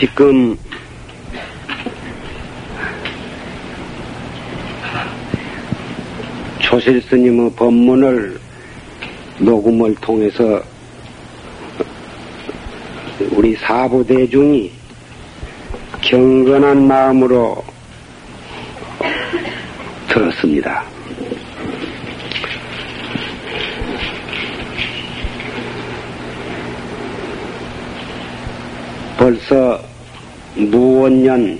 지금 조실 스님의 법문을 녹음을 통해서 우리 사부 대중이 경건한 마음으로 들었습니다. 벌써 무원년을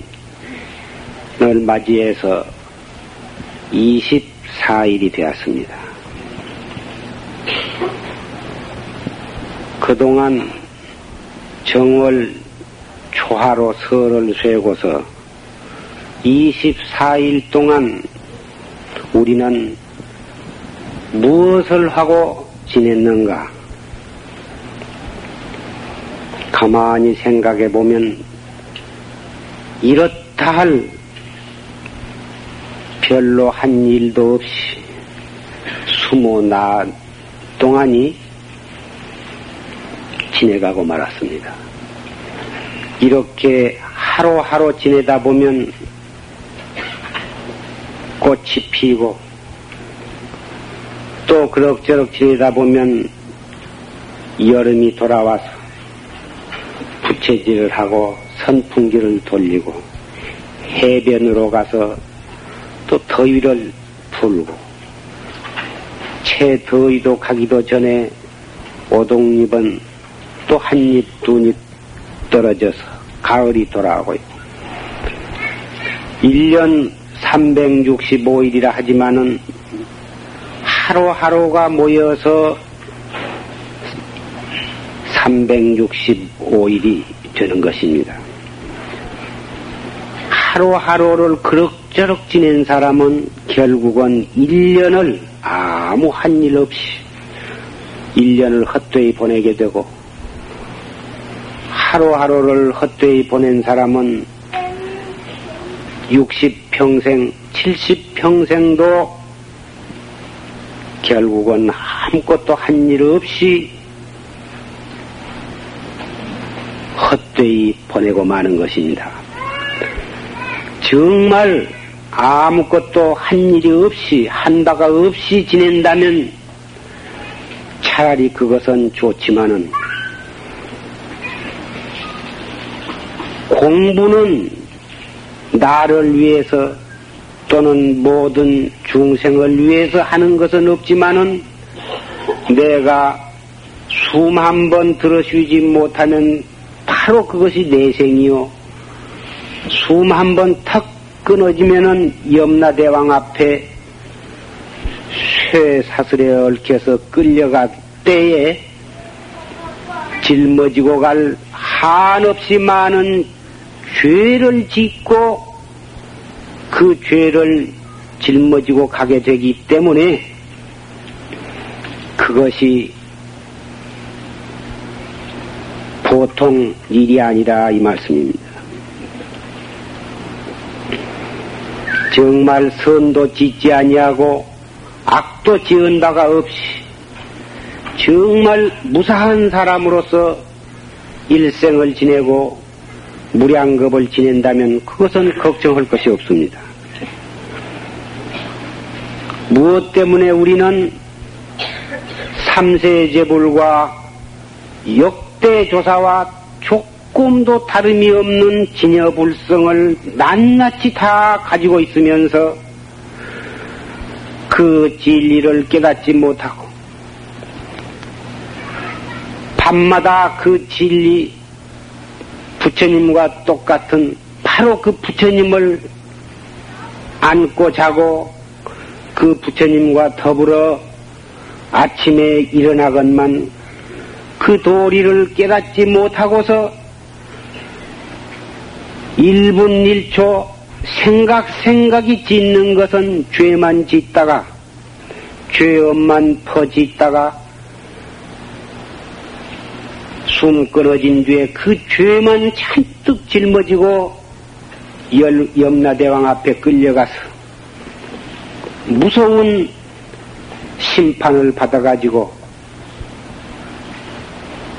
맞이해서 24일이 되었습니다. 그동안 정월 초하로 설을 쇠고서 24일 동안 우리는 무엇을 하고 지냈는가? 가만히 생각해 보면 이렇다 할 별로 한 일도 없이 수모 나 동안이 지내가고 말았습니다. 이렇게 하루하루 지내다 보면 꽃이 피고 또 그럭저럭 지내다 보면 여름이 돌아와서 부채질을 하고 선풍기를 돌리고 해변으로 가서 또 더위를 풀고 채 더위도 가기도 전에 오동잎은 또한 입, 두입 떨어져서 가을이 돌아오고 있고 1년 365일이라 하지만은 하루하루가 모여서 365일이 되는 것입니다. 하루하루를 그럭저럭 지낸 사람은 결국은 1년을 아무 한 일 없이 1년을 헛되이 보내게 되고 하루하루를 헛되이 보낸 사람은 60평생, 70평생도 결국은 아무것도 한 일 없이 헛되이 보내고 마는 것입니다. 정말 아무것도 한 일이 없이, 한 바가 없이 지낸다면 차라리 그것은 좋지만은 공부는 나를 위해서 또는 모든 중생을 위해서 하는 것은 없지만은 내가 숨 한 번 들어쉬지 못하면 바로 그것이 내생이요. 숨 한번턱 끊어지면은 염라대왕 앞에 쇠 사슬에 얽혀서 끌려갈 때에 짊어지고 갈 한없이 많은 죄를 짓고 그 죄를 짊어지고 가게 되기 때문에 그것이 보통 일이 아니라 이 말씀입니다. 정말 선도 짓지 아니하고 악도 지은 바가 없이 정말 무사한 사람으로서 일생을 지내고 무량겁을 지낸다면 그것은 걱정할 것이 없습니다. 무엇 때문에 우리는 삼세제불과 역대조사와 조금도 다름이 없는 진여불성을 낱낱이 다 가지고 있으면서 그 진리를 깨닫지 못하고 밤마다 그 진리 부처님과 똑같은 바로 그 부처님을 안고 자고 그 부처님과 더불어 아침에 일어나건만 그 도리를 깨닫지 못하고서 1분 1초 생각 생각이 짓는 것은 죄만 짓다가 죄업만 퍼짓다가 숨 끊어진 뒤에 그 죄만 잔뜩 짊어지고 열, 염라대왕 앞에 끌려가서 무서운 심판을 받아가지고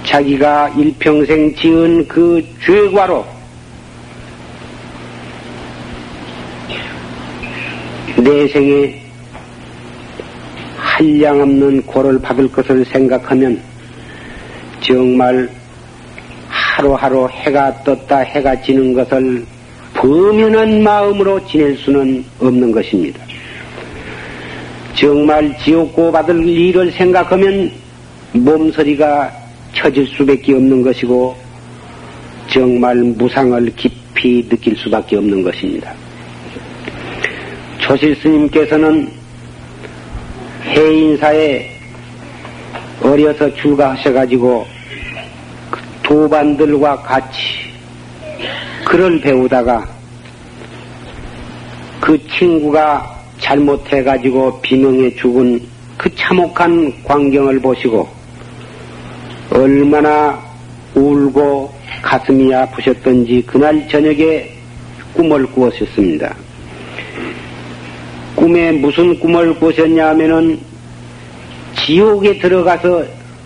자기가 일평생 지은 그 죄과로 내 생에 한량없는 고를 받을 것을 생각하면 정말 하루하루 해가 떴다 해가 지는 것을 범연한 마음으로 지낼 수는 없는 것입니다. 정말 지옥고 받을 일을 생각하면 몸서리가 처질 수밖에 없는 것이고 정말 무상을 깊이 느낄 수밖에 없는 것입니다. 조실 스님께서는 해인사에 어려서 출가하셔가지고 그 도반들과 같이 글을 배우다가 그 친구가 잘못해가지고 비명에 죽은 그 참혹한 광경을 보시고 얼마나 울고 가슴이 아프셨던지 그날 저녁에 꿈을 꾸었었습니다. 꿈에 무슨 꿈을 꾸셨냐 하면은 지옥에 들어가서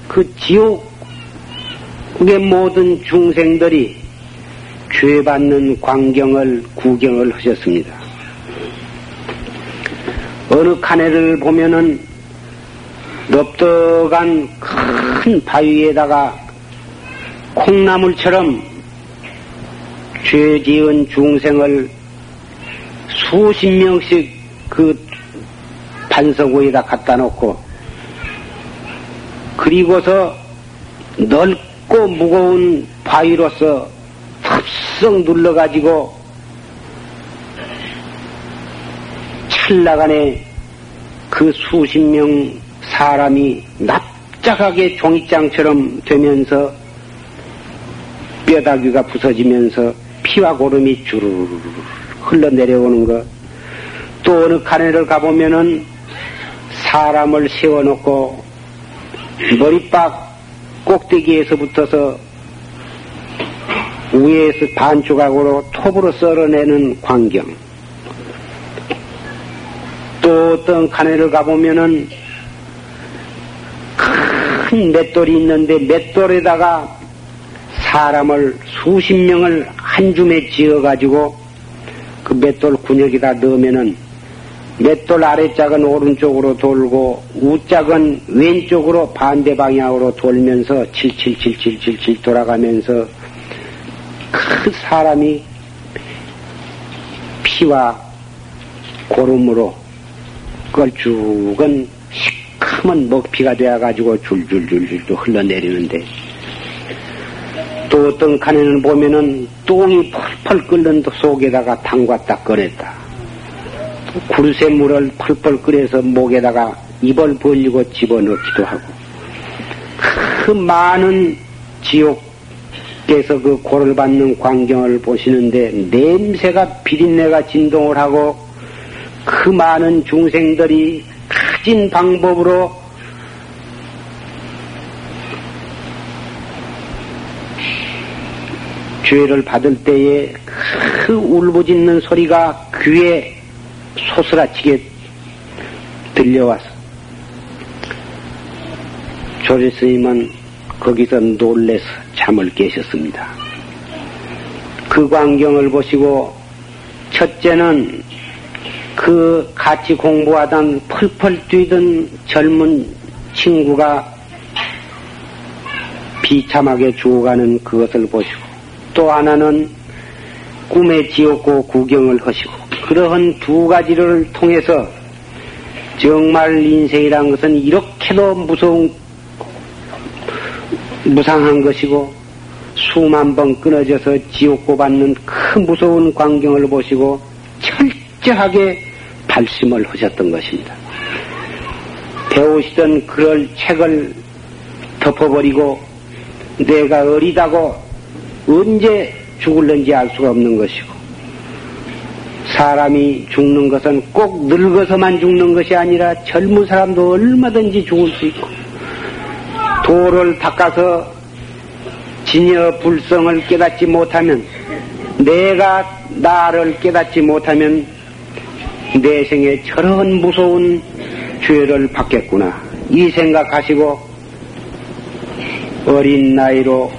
그 지옥의 모든 중생들이 죄받는 광경을 구경을 하셨습니다. 어느 칸에를 보면은 넓적한 큰 바위에다가 콩나물처럼 죄 지은 중생을 수십 명씩 그 반석 위에다 갖다 놓고 그리고서 넓고 무거운 바위로서 탑썩 눌러가지고 찰나간에 그 수십 명 사람이 납작하게 종이장처럼 되면서 뼈다귀가 부서지면서 피와 고름이 주르르 흘러내려오는 것. 또 어느 칸에를 가보면은 사람을 세워놓고 머리박 꼭대기에서붙어서 위에서 반 조각으로 톱으로 썰어내는 광경. 또 어떤 칸에를 가보면은 큰 맷돌이 있는데 맷돌에다가 사람을 수십 명을 한 줌에 지어가지고 그 맷돌 군역에다 넣으면은 맷돌 아래짝은 오른쪽으로 돌고 우짝은 왼쪽으로 반대 방향으로 돌면서 칠칠칠칠칠칠 돌아가면서 그 사람이 피와 고름으로 껄쭉은 시커먼 먹피가 되어가지고 줄줄줄줄 또 흘러내리는데 또 어떤 칸에는 보면은 똥이 펄펄 끓는 속에다가 담갔다 꺼냈다. 굴새물을 펄펄 끓여서 목에다가 입을 벌리고 집어넣기도 하고. 그 많은 지옥에서 그 고를 받는 광경을 보시는데 냄새가 비린내가 진동을 하고 그 많은 중생들이 가진 방법으로 죄를 받을 때에 그 울부짖는 소리가 귀에 소스라치게 들려와서 조리 스님은 거기서 놀래서 잠을 깨셨습니다. 그 광경을 보시고 첫째는 그 같이 공부하던 펄펄 뛰던 젊은 친구가 비참하게 죽어가는 그것을 보시고 또 하나는 꿈의 지옥고 구경을 하시고 그러한 두 가지를 통해서 정말 인생이란 것은 이렇게도 무서운 무상한 것이고 수만 번 끊어져서 지옥고 받는 그 무서운 광경을 보시고 철저하게 발심을 하셨던 것입니다. 배우시던 그럴 책을 덮어버리고 내가 어리다고 언제 죽을는지 알 수가 없는 것이고 사람이 죽는 것은 꼭 늙어서만 죽는 것이 아니라 젊은 사람도 얼마든지 죽을 수 있고 도를 닦아서 진여 불성을 깨닫지 못하면 내가 나를 깨닫지 못하면 내 생에 저런 무서운 죄를 받겠구나 이 생각하시고 어린 나이로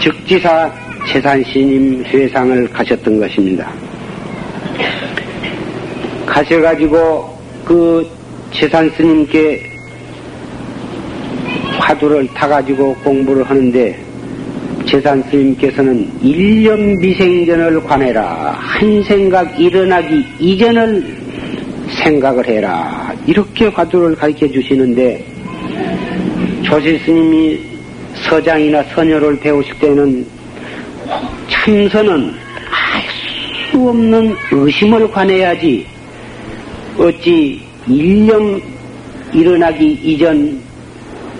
즉지사 재산신임 회상을 가셨던 것입니다. 가셔가지고 그 재산 스님께 화두를 타가지고 공부를 하는데 재산 스님께서는 일년 미생전을 관해라. 한 생각 일어나기 이전을 생각을 해라. 이렇게 화두를 가르쳐 주시는데 조실 스님이 서장이나 선녀를 배우실 때는 참선은 알 수 없는 의심을 관해야지 어찌 일념 일어나기 이전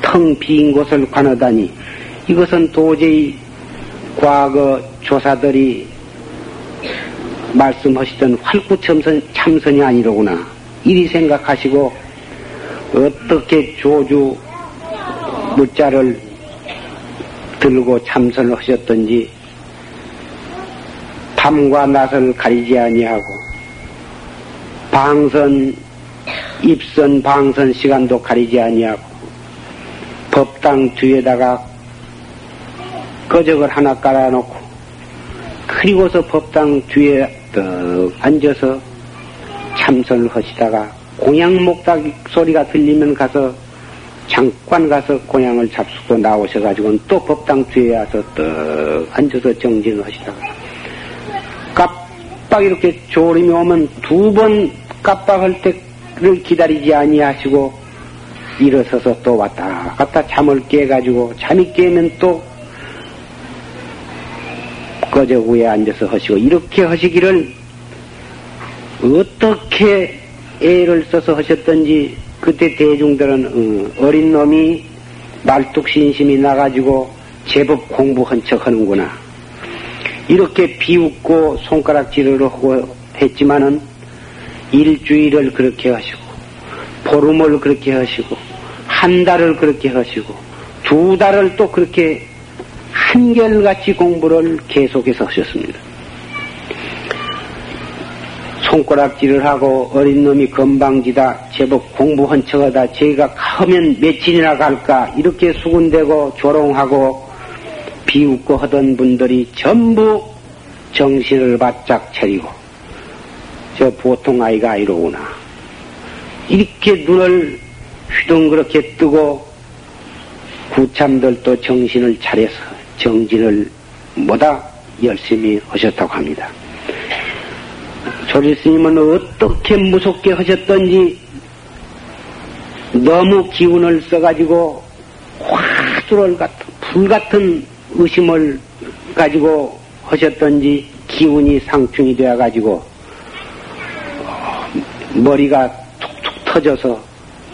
텅 빈 곳을 관하다니 이것은 도저히 과거 조사들이 말씀하시던 활구참선 참선이 아니로구나. 이리 생각하시고 어떻게 조주 무자를 들고 참선을 하셨던지 밤과 낮을 가리지 아니하고 방선 입선 방선 시간도 가리지 아니하고 법당 뒤에다가 거적을 하나 깔아놓고 그리고서 법당 뒤에 떡 앉아서 참선을 하시다가 공양 목닭 소리가 들리면 가서 잠깐 가서 공양을 잡수고 나오셔가지고는 또 법당 뒤에 와서 떡 앉아서 정진을 하시다가 깜빡 이렇게 졸음이 오면 두 번 깜빡할 때를 기다리지 아니하시고 일어서서 또 왔다 갔다 잠을 깨가지고 잠이 깨면 또 거저 위에 앉아서 하시고 이렇게 하시기를 어떻게 애를 써서 하셨던지 그때 대중들은 어, 린 놈이 말뚝 신심이 나가지고 제법 공부한 척 하는구나. 이렇게 비웃고 손가락질을 하고 했지만은 일주일을 그렇게 하시고 보름을 그렇게 하시고 한 달을 그렇게 하시고 두 달을 또 그렇게 한결같이 공부를 계속해서 하셨습니다. 손가락질을 하고 어린 놈이 건방지다, 제법 공부한 척하다, 제가 가면 며칠이나 갈까, 이렇게 수군대고 조롱하고 비웃고 하던 분들이 전부 정신을 바짝 차리고, 저 보통 아이가 아니로구나. 이렇게 눈을 휘둥 그렇게 뜨고, 구참들도 정신을 차려서 정진을 뭐다 열심히 하셨다고 합니다. 조리스님은 어떻게 무섭게 하셨던지 너무 기운을 써가지고 화두를 같은 불 같은 의심을 가지고 하셨던지 기운이 상충이 되어 가지고 머리가 툭툭 터져서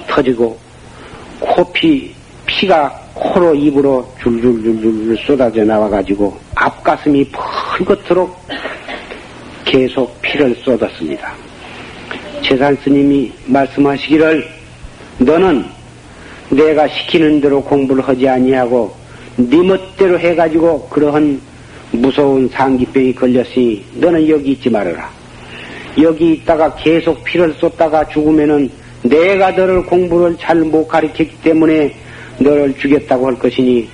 터지고 코피 피가 코로 입으로 줄줄줄줄 쏟아져 나와 가지고 앞가슴이 펄것도록 계속 피를 쏟았습니다. 재산 스님이 말씀하시기를 너는 내가 시키는 대로 공부를 하지 아니하고 네 멋대로 해가지고 그러한 무서운 상기병이 걸렸으니 너는 여기 있지 말아라. 여기 있다가 계속 피를 쏟다가 죽으면은 내가 너를 공부를 잘 못 가르쳤기 때문에 너를 죽였다고 할 것이니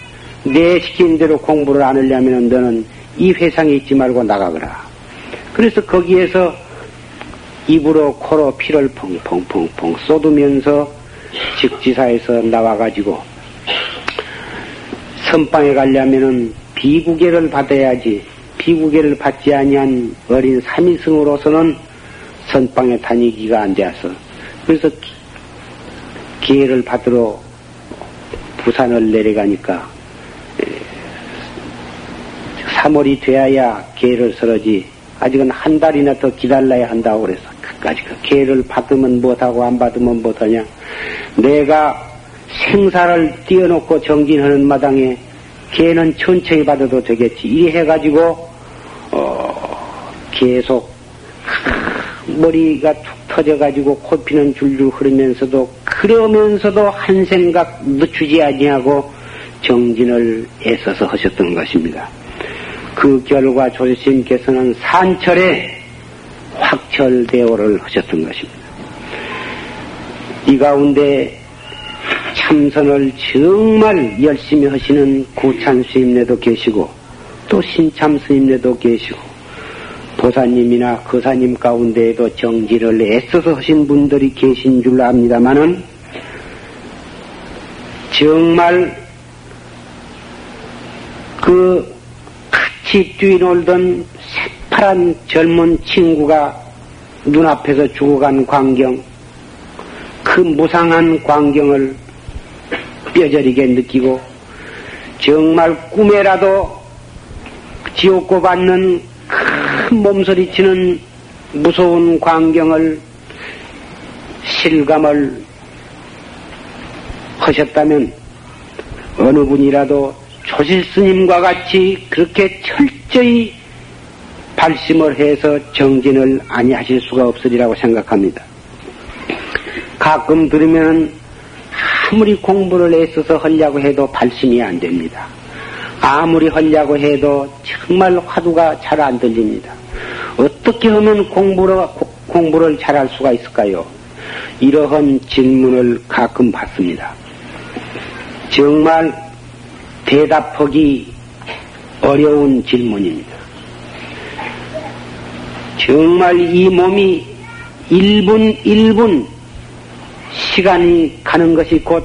내 시킨 대로 공부를 안 하려면 너는 이 회상에 있지 말고 나가거라. 그래서 거기에서 입으로 코로 피를 펑펑펑펑 쏟으면서 직지사에서 나와가지고 선방에 가려면은 비구계를 받아야지 비구계를 받지 아니한 어린 삼인승으로서는 선방에 다니기가 안 되어서. 그래서 기회를 받으러 부산을 내려가니까 3월이 돼야 개를 설어지. 아직은 한 달이나 더 기다려야 한다고 그래서 끝까지 그 개를 받으면 못하고 안 받으면 못하냐. 내가 생사를 띄워놓고 정진하는 마당에 개는 천천히 받아도 되겠지 이 해가지고 어, 계속 머리가 툭 터져가지고 코피는 줄줄 흐르면서도 그러면서도 한 생각 늦추지 아니하고 정진을 애써서 하셨던 것입니다. 그 결과 조지스님께서는 산철에 확철대오를 하셨던 것입니다. 이 가운데 참선을 정말 열심히 하시는 구찬 스님네도 계시고 또 신참 스님네도 계시고 보사님이나 거사님 가운데에도 정지를 애써서 하신 분들이 계신 줄 압니다만은 정말 그 같이 뛰놀던 새파란 젊은 친구가 눈앞에서 죽어간 광경, 그 무상한 광경을 뼈저리게 느끼고 정말 꿈에라도 지옥고 받는 큰 몸소리치는 무서운 광경을 실감을 하셨다면 어느 분이라도 조실 스님과 같이 그렇게 철저히 발심을 해서 정진을 아니하실 수가 없으리라고 생각합니다. 가끔 들으면 아무리 공부를 애써서 하려고 해도 발심이 안 됩니다. 아무리 하려고 해도 정말 화두가 잘 안 들립니다. 어떻게 하면 공부를, 공부를 잘 할 수가 있을까요? 이러한 질문을 가끔 받습니다. 정말 대답하기 어려운 질문입니다. 정말 이 몸이 1분 1분 시간이 가는 것이 곧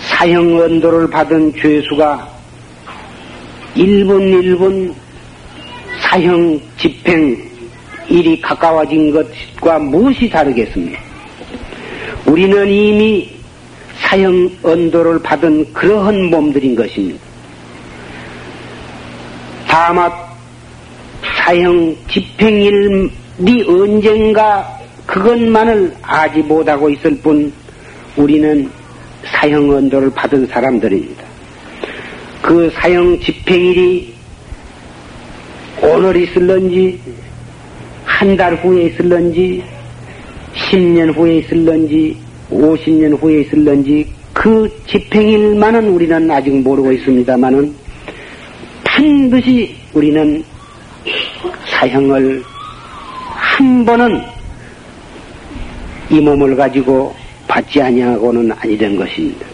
사형 언도를 받은 죄수가 1분 1분 사형 집행 일이 가까워진 것과 무엇이 다르겠습니까? 우리는 이미 사형 언도를 받은 그러한 몸들인 것입니다. 다만 사형 집행일이 언젠가 그것만을 아지 못하고 있을 뿐 우리는 사형 언도를 받은 사람들입니다. 그 사형 집행일이 오늘 있을런지 한 달 후에 있을런지 10년 후에 있을런지 50년 후에 있을런지 그 집행일만은 우리는 아직 모르고 있습니다만은 반드시 우리는 사형을 한 번은 이 몸을 가지고 받지 아니하고는 아니된 것입니다.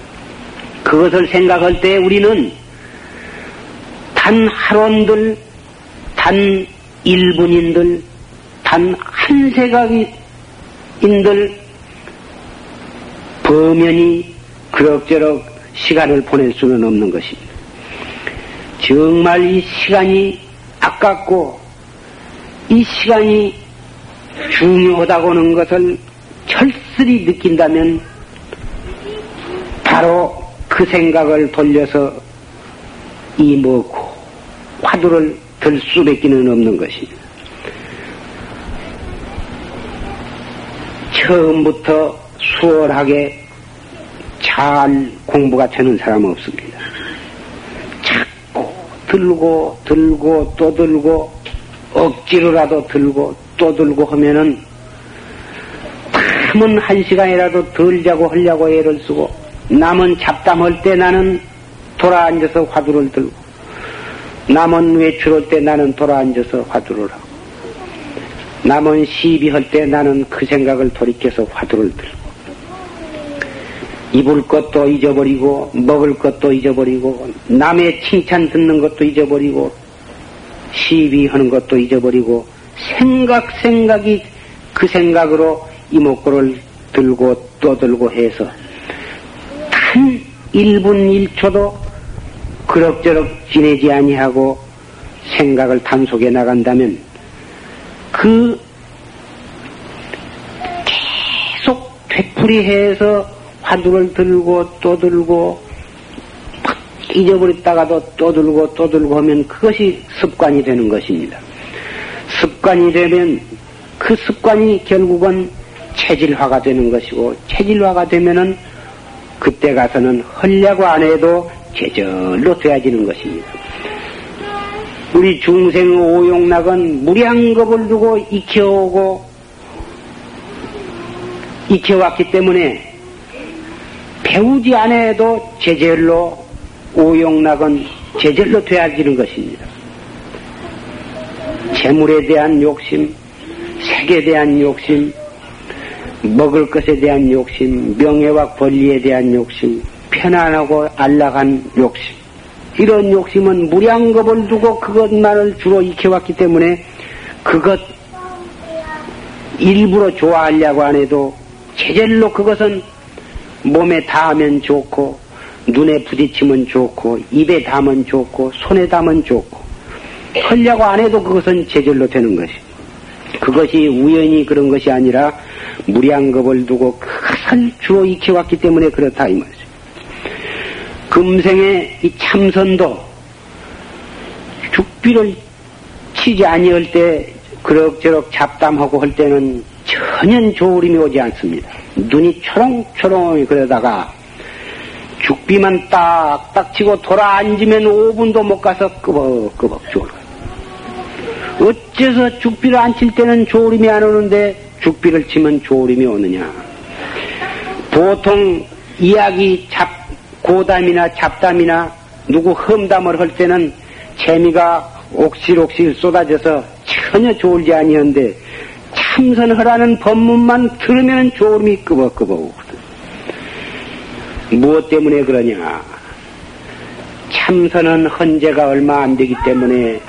그것을 생각할 때 우리는 단 하론들, 단 1분인들, 단 한 세각인들 범연히 그럭저럭 시간을 보낼 수는 없는 것입니다. 정말 이 시간이 아깝고 이 시간이 중요하다고 하는 것을 철스리 느낀다면 바로 그 생각을 돌려서 이 뭐고 화두를 들 수밖에 는 없는 것입니다. 처음부터 수월하게 잘 공부가 되는 사람은 없습니다. 자꾸 들고 들고 또 들고 억지로라도 들고 또 들고 하면은 남은 한 시간이라도 덜 자고 하려고 애를 쓰고 남은 잡담할 때 나는 돌아앉아서 화두를 들고 남은 외출할 때 나는 돌아앉아서 화두를 하고 남은 시비할 때 나는 그 생각을 돌이켜서 화두를 들고 입을 것도 잊어버리고 먹을 것도 잊어버리고 남의 칭찬 듣는 것도 잊어버리고 시비하는 것도 잊어버리고 생각 생각이 그 생각으로 이목구를 들고 또 들고 해서 단 1분 1초도 그럭저럭 지내지 아니하고 생각을 단속해 나간다면 그 계속 되풀이해서 화두를 들고 또 들고 잊어버렸다가도 또 들고 또 들고 하면 그것이 습관이 되는 것입니다. 습관이 되면 그 습관이 결국은 체질화가 되는 것이고 체질화가 되면은 그때 가서는 헐려고 안 해도 제절로 되어지는 것입니다. 우리 중생 오용락은 무량겁을 두고 익혀오고 익혀왔기 때문에 배우지 않아도 제절로 오용락은 제절로 되어지는 것입니다. 재물에 대한 욕심, 색에 대한 욕심, 먹을 것에 대한 욕심, 명예와 권리에 대한 욕심, 편안하고 안락한 욕심. 이런 욕심은 무량겁을 두고 그것만을 주로 익혀왔기 때문에 그것 일부러 좋아하려고 안 해도 제절로 그것은 몸에 닿으면 좋고 눈에 부딪히면 좋고 입에 담으면 좋고 손에 담으면 좋고 하려고 안 해도 그것은 제절로 되는 것이 그것이 우연히 그런 것이 아니라 무량겁을 두고 그것을 주로 익혀왔기 때문에 그렇다 이 말이죠. 금생의 이 참선도 죽비를 치지 아니할 때 그럭저럭 잡담하고 할 때는 전혀 조울임이 오지 않습니다. 눈이 초롱초롱 그러다가 죽비만 딱딱 치고 돌아 앉으면 5분도 못 가서 끄벅끄벅 졸어. 어째서 죽비를 안 칠 때는 조울임이 안 오는데 죽비를 치면 조울임이 오느냐. 보통 이야기 잡, 고담이나 잡담이나 누구 험담을 할 때는 재미가 옥실옥실 쏟아져서 전혀 좋을지 아니었는데 참선하라는 법문만 들으면 졸음이 끄벅끄벅 오거든. 무엇 때문에 그러냐? 참선은 헌재가 얼마 안 되기 때문에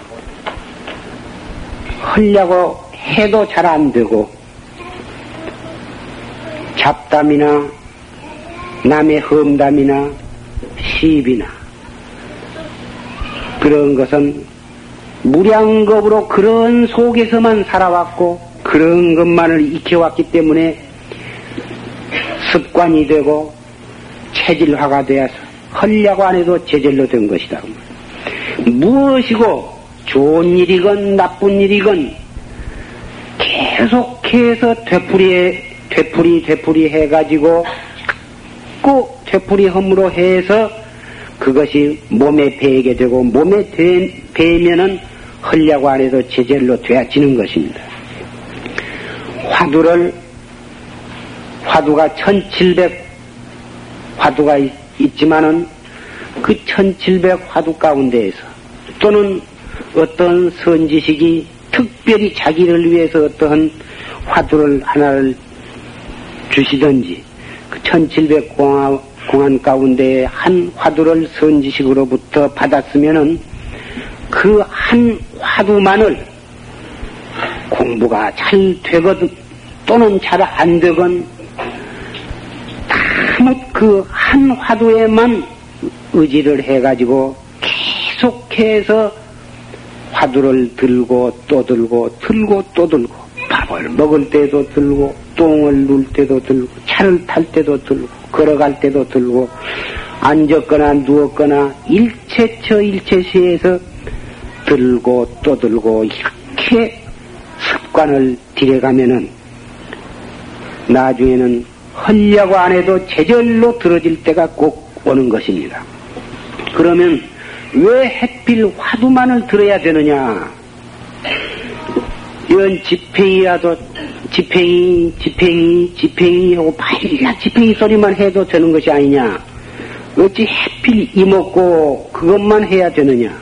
하려고 해도 잘 안 되고 잡담이나 남의 험담이나 시비나 그런 것은 무량겁으로 그런 속에서만 살아왔고 그런 것만을 익혀왔기 때문에 습관이 되고 체질화가 되어서 헐려고 안 해도 제절로 된 것이다. 무엇이고 좋은 일이건 나쁜 일이건 계속해서 되풀이 되풀이 되풀이 해가지고 꼭 되풀이 험으로 해서 그것이 몸에 배게 되고 몸에 배면은 헐려고 안 해도 제절로 되어지는 것입니다. 화두를 화두가 1700 화두가 있, 있지만은 그 1700 화두 가운데에서 또는 어떤 선지식이 특별히 자기를 위해서 어떠한 화두를 하나를 주시든지 그 1700 공화, 공안 가운데 한 화두를 선지식으로부터 받았으면은 그 한 화두만을 공부가 잘 되거든 또는 잘 안 되건 다못 그 한 화두에만 의지를 해가지고 계속해서 화두를 들고 또 들고 들고 또 들고 밥을 먹을 때도 들고 똥을 눌 때도 들고 차를 탈 때도 들고 걸어갈 때도 들고 앉았거나 누웠거나 일체처 일체시에서 들고 또 들고 이렇게 습관을 들여가면은 나중에는 헐려고 안 해도 제절로 들어질 때가 꼭 오는 것입니다. 그러면 왜 햇필 화두만을 들어야 되느냐? 이런 집행이라도 집행이 집행이 집행이 하고 반짝 집행이 소리만 해도 되는 것이 아니냐? 어찌 햇필 이먹고 그것만 해야 되느냐?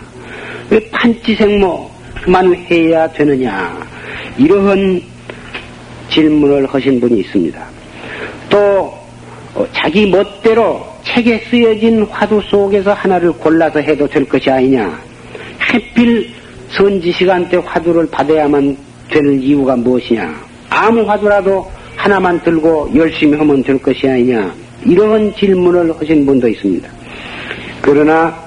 왜 판치생모만 해야 되느냐? 이러한 질문을 하신 분이 있습니다. 또 어, 자기 멋대로 책에 쓰여진 화두 속에서 하나를 골라서 해도 될 것이 아니냐. 해필 선지 시간 때 화두를 받아야만 되는 이유가 무엇이냐. 아무 화두라도 하나만 들고 열심히 하면 될 것이 아니냐. 이런 질문을 하신 분도 있습니다. 그러나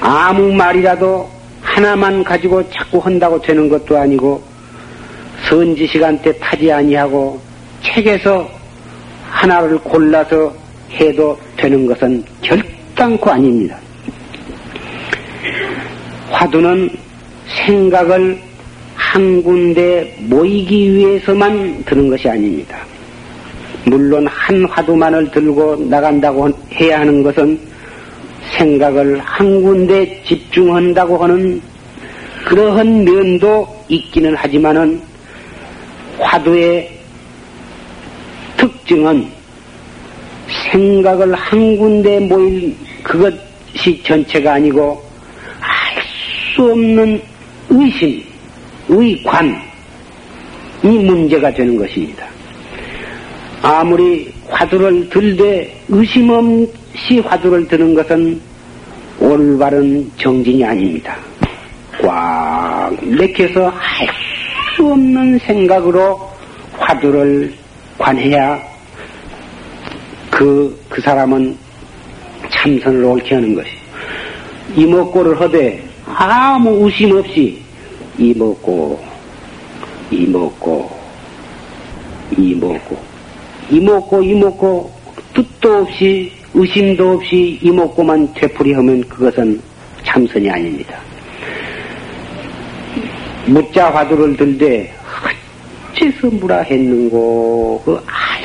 아무 말이라도 하나만 가지고 자꾸 한다고 되는 것도 아니고 선지 시간 때 타지 아니하고 책에서 하나를 골라서 해도 되는 것은 결단코 아닙니다. 화두는 생각을 한 군데 모이기 위해서만 드는 것이 아닙니다. 물론 한 화두만을 들고 나간다고 해야 하는 것은 생각을 한 군데 집중한다고 하는 그러한 면도 있기는 하지만은 화두의 특징은 생각을 한 군데 모일 그것이 전체가 아니고 알 수 없는 의심, 의관, 이 문제가 되는 것입니다. 아무리 화두를 들되 의심 없이 화두를 드는 것은 올바른 정진이 아닙니다. 꽉 맥혀서 알수 없는 생각으로 화두를 관해야 그, 그 사람은 참선을 옳게 하는 것이. 이먹고를 하되 아무 의심 없이 이먹고, 이먹고, 이먹고, 이먹고, 이먹고, 뜻도 없이, 의심도 없이 이먹고만 되풀이하면 그것은 참선이 아닙니다. 무자 화두를 들되 어째서 무라 했는고 그 알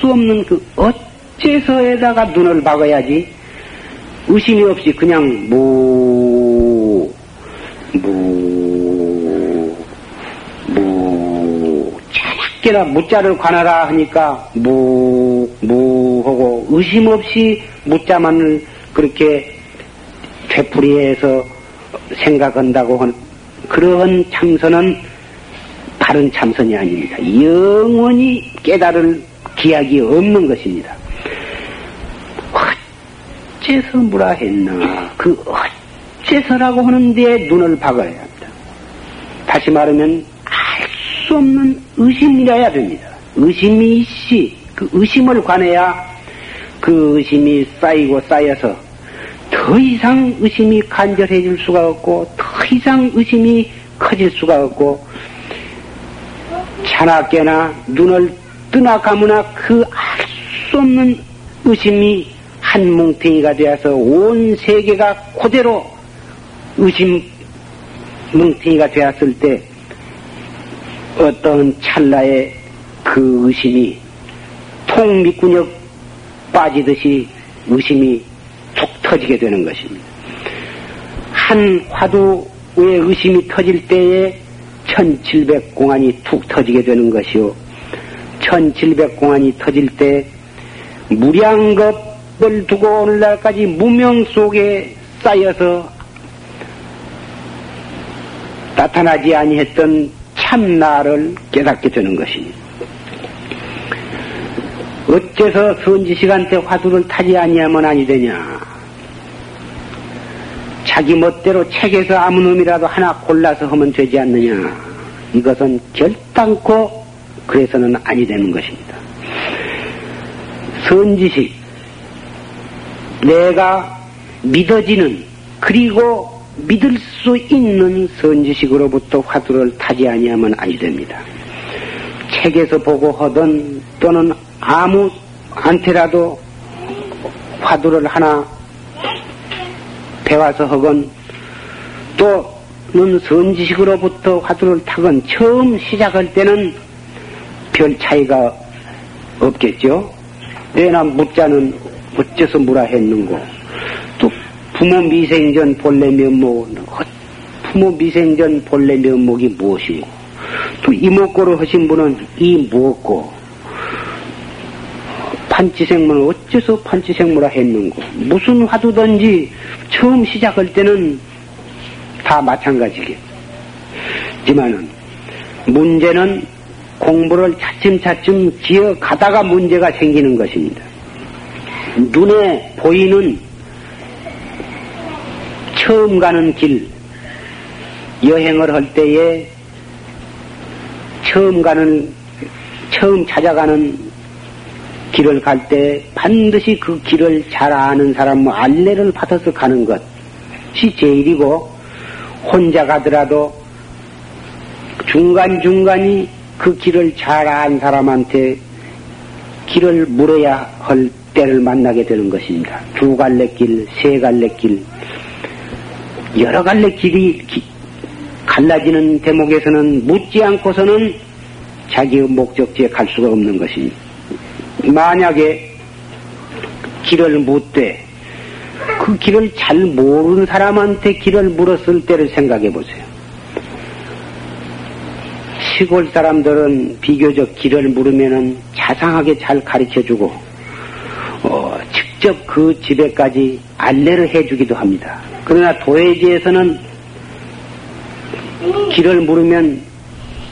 수 없는 그 어째서에다가 눈을 박아야지 의심이 없이 그냥 무, 무, 자나깨나 무자를 관하라 하니까 무, 무 하고 의심 없이 무자만을 그렇게 되풀이해서 생각한다고 하는 그러한 참선은 바른 참선이 아닙니다. 영원히 깨달을 기약이 없는 것입니다. 어째서 뭐라 했나? 그 어째서라고 하는데 눈을 박아야 합니다. 다시 말하면 알 수 없는 의심이라야 됩니다. 의심이 있이 그 의심을 관해야 그 의심이 쌓이고 쌓여서 더 이상 의심이 간절해질 수가 없고 더 이상 의심이 커질 수가 없고 자나깨나 눈을 뜨나 감으나 그 알 수 없는 의심이 한 뭉탱이가 되어서 온 세계가 그대로 의심 뭉탱이가 되었을 때 어떤 찰나의 그 의심이 통미꾼역 빠지듯이 의심이 툭 터지게 되는 것입니다. 한 화두의 의심이 터질 때에 1700 공안이 툭 터지게 되는 것이요. 1700 공안이 터질 때 무량겁을 두고 오늘날까지 무명 속에 쌓여서 나타나지 아니했던 참나를 깨닫게 되는 것입니다. 어째서 선지식한테 화두를 타지 아니하면 아니 되냐? 자기 멋대로 책에서 아무 놈이라도 하나 골라서 하면 되지 않느냐? 이것은 결단코 그래서는 아니 되는 것입니다. 선지식, 내가 믿어지는 그리고 믿을 수 있는 선지식으로부터 화두를 타지 아니하면 아니 됩니다. 책에서 보고 하던 또는 아무 한테라도 화두를 하나 배워서 하건 또는 선지식으로부터 화두를 타건 처음 시작할 때는 별 차이가 없겠죠. 내나 묻자는 어째서 무라 했는고 또 부모 미생전 본래 면목은 부모 미생전 본래 면목이 무엇이고 또 이목고를 하신 분은 이 무엇고? 판치생문을 어째서 판치생무라 했는고? 무슨 화두든지 처음 시작할 때는 다 마찬가지겠지만은 문제는 공부를 차츰차츰 지어 가다가 문제가 생기는 것입니다. 눈에 보이는 처음 가는 길, 여행을 할 때에 처음 가는, 처음 찾아가는 길을 갈 때 반드시 그 길을 잘 아는 사람, 뭐 안내를 받아서 가는 것이 제일이고, 혼자 가더라도 중간중간이 그 길을 잘 아는 사람한테 길을 물어야 할 때를 만나게 되는 것입니다. 두 갈래 길, 세 갈래 길, 여러 갈래 길이 기, 갈라지는 대목에서는 묻지 않고서는 자기의 목적지에 갈 수가 없는 것입니다. 만약에 길을 묻되 그 길을 잘 모르는 사람한테 길을 물었을 때를 생각해 보세요. 시골 사람들은 비교적 길을 물으면은 자상하게 잘 가르쳐 주고, 어, 직접 그 집에까지 안내를 해 주기도 합니다. 그러나 도회지에서는 길을 물으면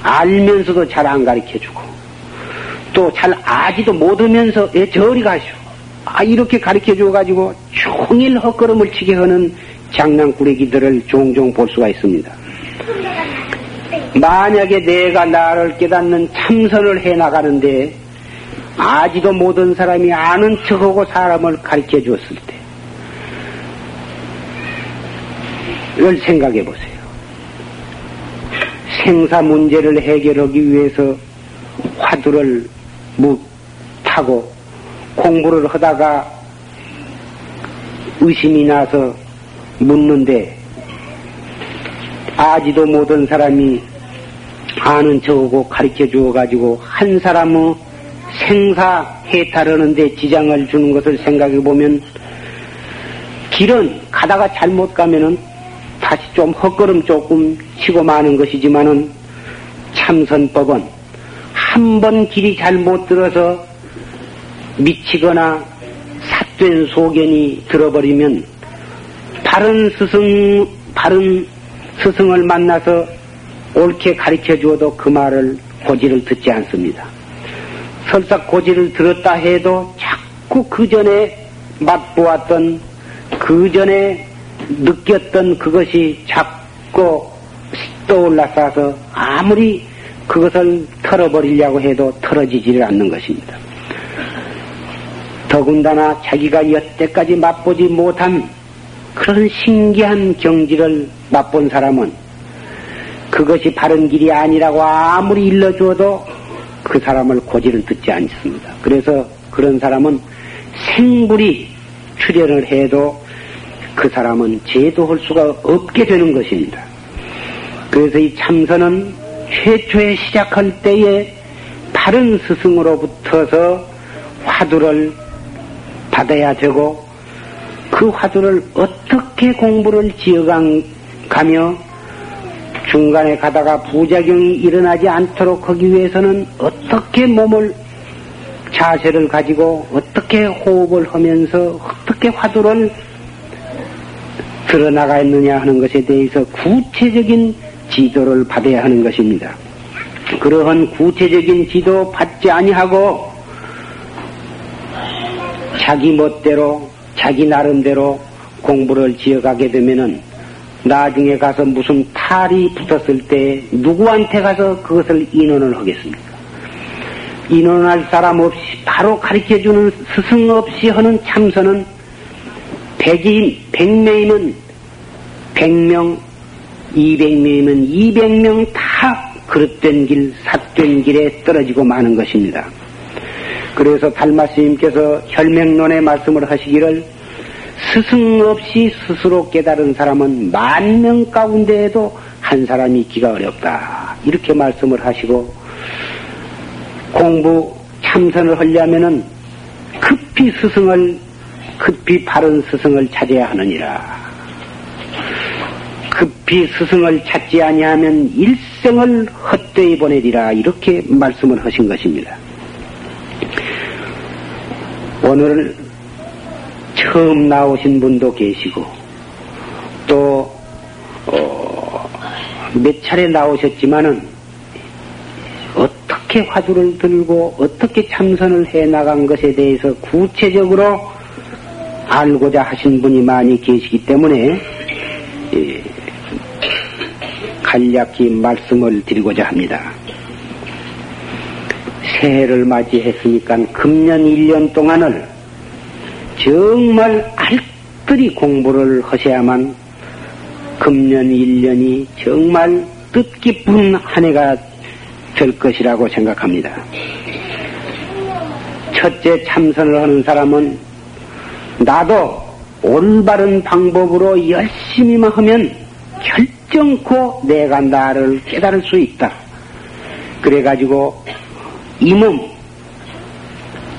알면서도 잘 안 가르쳐 주고, 또 잘 아지도 못하면서, 예, 저리 가시오. 아, 이렇게 가르쳐 줘 가지고 종일 헛걸음을 치게 하는 장난꾸러기들을 종종 볼 수가 있습니다. 만약에 내가 나를 깨닫는 참선을 해 나가는데 아지도 못한 사람이 아는 척하고 사람을 가르쳐 주었을 때, 이걸 생각해 보세요. 생사 문제를 해결하기 위해서 화두를 타고 공부를 하다가 의심이 나서 묻는데 아지도 못한 사람이 아는 척하고 가르쳐 주어가지고 한 사람의 생사 해탈하는데 지장을 주는 것을 생각해 보면 길은 가다가 잘못 가면은 다시 좀 헛걸음 조금 치고 마는 것이지만은 참선법은 한 번 길이 잘못 들어서 미치거나 삿된 소견이 들어버리면 바른 스승, 바른 스승을 만나서 옳게 가르쳐 주어도 그 말을 고지를 듣지 않습니다. 설사 고지를 들었다 해도 자꾸 그 전에 맛보았던 그 전에 느꼈던 그것이 자꾸 떠올라서 아무리 그것을 털어버리려고 해도 털어지지를 않는 것입니다. 더군다나 자기가 여태까지 맛보지 못한 그런 신기한 경지를 맛본 사람은 그것이 바른 길이 아니라고 아무리 일러주어도 그 사람을 고지를 듣지 않습니다. 그래서 그런 사람은 생불이 출연을 해도 그 사람은 제도할 수가 없게 되는 것입니다. 그래서 이 참선은 최초에 시작할 때에 바른 스승으로부터서 화두를 받아야 되고 그 화두를 어떻게 공부를 지어가며 중간에 가다가 부작용이 일어나지 않도록 하기 위해서는 어떻게 몸을 자세를 가지고 어떻게 호흡을 하면서 어떻게 화두를 드러나가 있느냐 하는 것에 대해서 구체적인 지도를 받아야 하는 것입니다. 그러한 구체적인 지도 받지 아니하고 자기 멋대로 자기 나름대로 공부를 지어가게 되면은 나중에 가서 무슨 탈이 붙었을 때 누구한테 가서 그것을 인원을 하겠습니까? 인원할 사람 없이 바로 가르쳐 주는 스승 없이 하는 참선은 백인, 백명이면 백명, 이백명이면 이백명 다 그릇된 길, 삿된 길에 떨어지고 마는 것입니다. 그래서 달마스님께서 혈맹론의 말씀을 하시기를 스승 없이 스스로 깨달은 사람은 만 명 가운데에도 한 사람이 있기가 어렵다. 이렇게 말씀을 하시고 공부 참선을 하려면은 급히 스승을 급히 바른 스승을 찾아야 하느니라. 급히 스승을 찾지 아니하면 일생을 헛되이 보내리라 이렇게 말씀을 하신 것입니다. 오늘 처음 나오신 분도 계시고 또몇 어, 차례 나오셨지만은 어떻게 화두를 들고 어떻게 참선을 해 나간 것에 대해서 구체적으로 알고자 하신 분이 많이 계시기 때문에 예, 간략히 말씀을 드리고자 합니다. 새해를 맞이했으니까 금년 1년 동안을 정말 알뜰히 공부를 하셔야만 금년 1년이 정말 뜻깊은 한 해가 될 것이라고 생각합니다. 첫째 참선을 하는 사람은 나도 올바른 방법으로 열심히만 하면 결정코 내가 나를 깨달을 수 있다. 그래가지고 이몸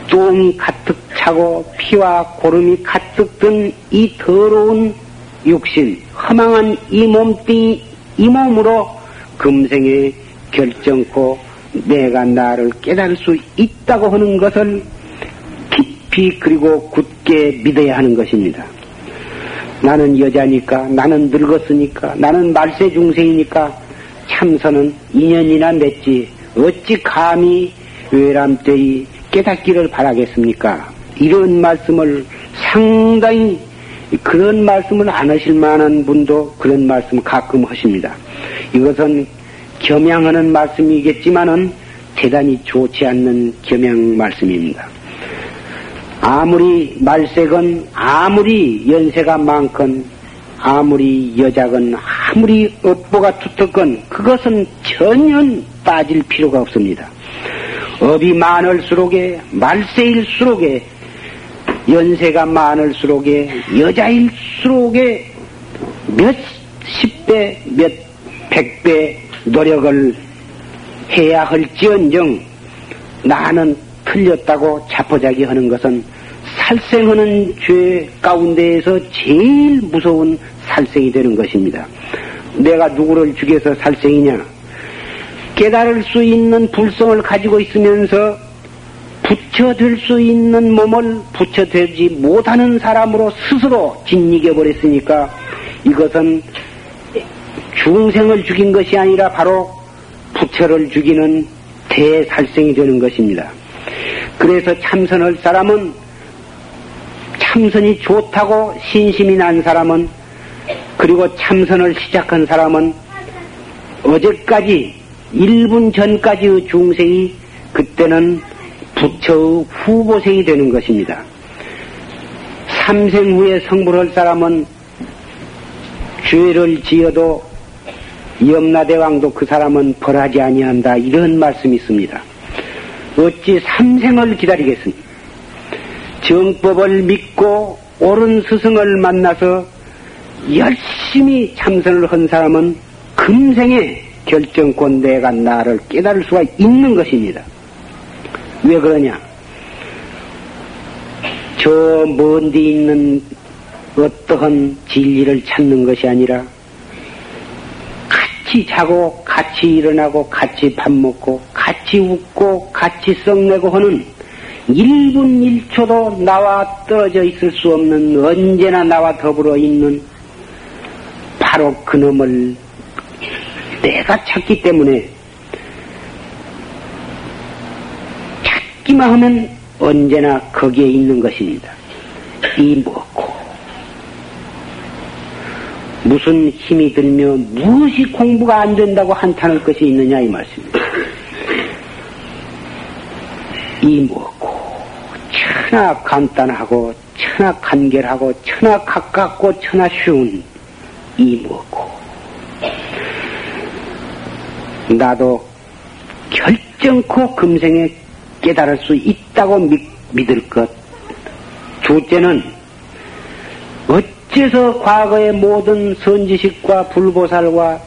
똥이 가득 차고 피와 고름이 가득 든 이 더러운 육신, 허망한 이 몸뚱이, 이 몸으로 금생에 결정코 내가 나를 깨달을 수 있다고 하는 것을 깊이 그리고 굳게 믿어야 하는 것입니다. 나는 여자니까, 나는 늙었으니까, 나는 말세 중생이니까 참선은 인연이나 맺지 어찌 감히 외람되이 깨닫기를 바라겠습니까? 이런 말씀을 상당히 그런 말씀을 안 하실 만한 분도 그런 말씀을 가끔 하십니다. 이것은 겸양하는 말씀이겠지만은 대단히 좋지 않는 겸양 말씀입니다. 아무리 말색은 아무리 연세가 많건 아무리 여자건 아무리 업보가 두텁건 그것은 전혀 빠질 필요가 없습니다. 업이 많을수록에 말세일수록에 연세가 많을수록에 여자일수록에 몇 십 배, 몇 백 배 노력을 해야 할지언정 나는 틀렸다고 자포자기 하는 것은 살생하는 죄 가운데에서 제일 무서운 살생이 되는 것입니다. 내가 누구를 죽여서 살생이냐? 깨달을 수 있는 불성을 가지고 있으면서 붙여들 수 있는 몸을 붙여들지 못하는 사람으로 스스로 짓이겨 버렸으니까 이것은 중생을 죽인 것이 아니라 바로 부처를 죽이는 대살생이 되는 것입니다. 그래서 참선할 사람은 참선이 좋다고 신심이 난 사람은 그리고 참선을 시작한 사람은 어제까지 1분 전까지의 중생이 그때는 부처의 후보생이 되는 것입니다. 삼생 후에 성불할 사람은 죄를 지어도 염라대왕도 그 사람은 벌하지 아니한다 이런 말씀이 있습니다. 어찌 삼생을 기다리겠습니까? 정법을 믿고 옳은 스승을 만나서 열심히 참선을 한 사람은 금생에 결정권 내가 나를 깨달을 수가 있는 것입니다. 왜 그러냐? 저 먼 데 있는 어떠한 진리를 찾는 것이 아니라 같이 자고 같이 일어나고 같이 밥 먹고 같이 웃고 같이 썩내고 하는 1분 1초도 나와 떨어져 있을 수 없는 언제나 나와 더불어 있는 바로 그놈을 내가 찾기 때문에 찾기만 하면 언제나 거기에 있는 것입니다. 이 뭐고 무슨 힘이 들며 무엇이 공부가 안 된다고 한탄할 것이 있느냐 이 말씀입니다. 이 뭐고 천하 간단하고 천하 간결하고 천하 가깝고 천하 쉬운 이 뭐고 나도 결정코 금생에 깨달을 수 있다고 믿, 믿을 것. 둘째는 어째서 과거의 모든 선지식과 불보살과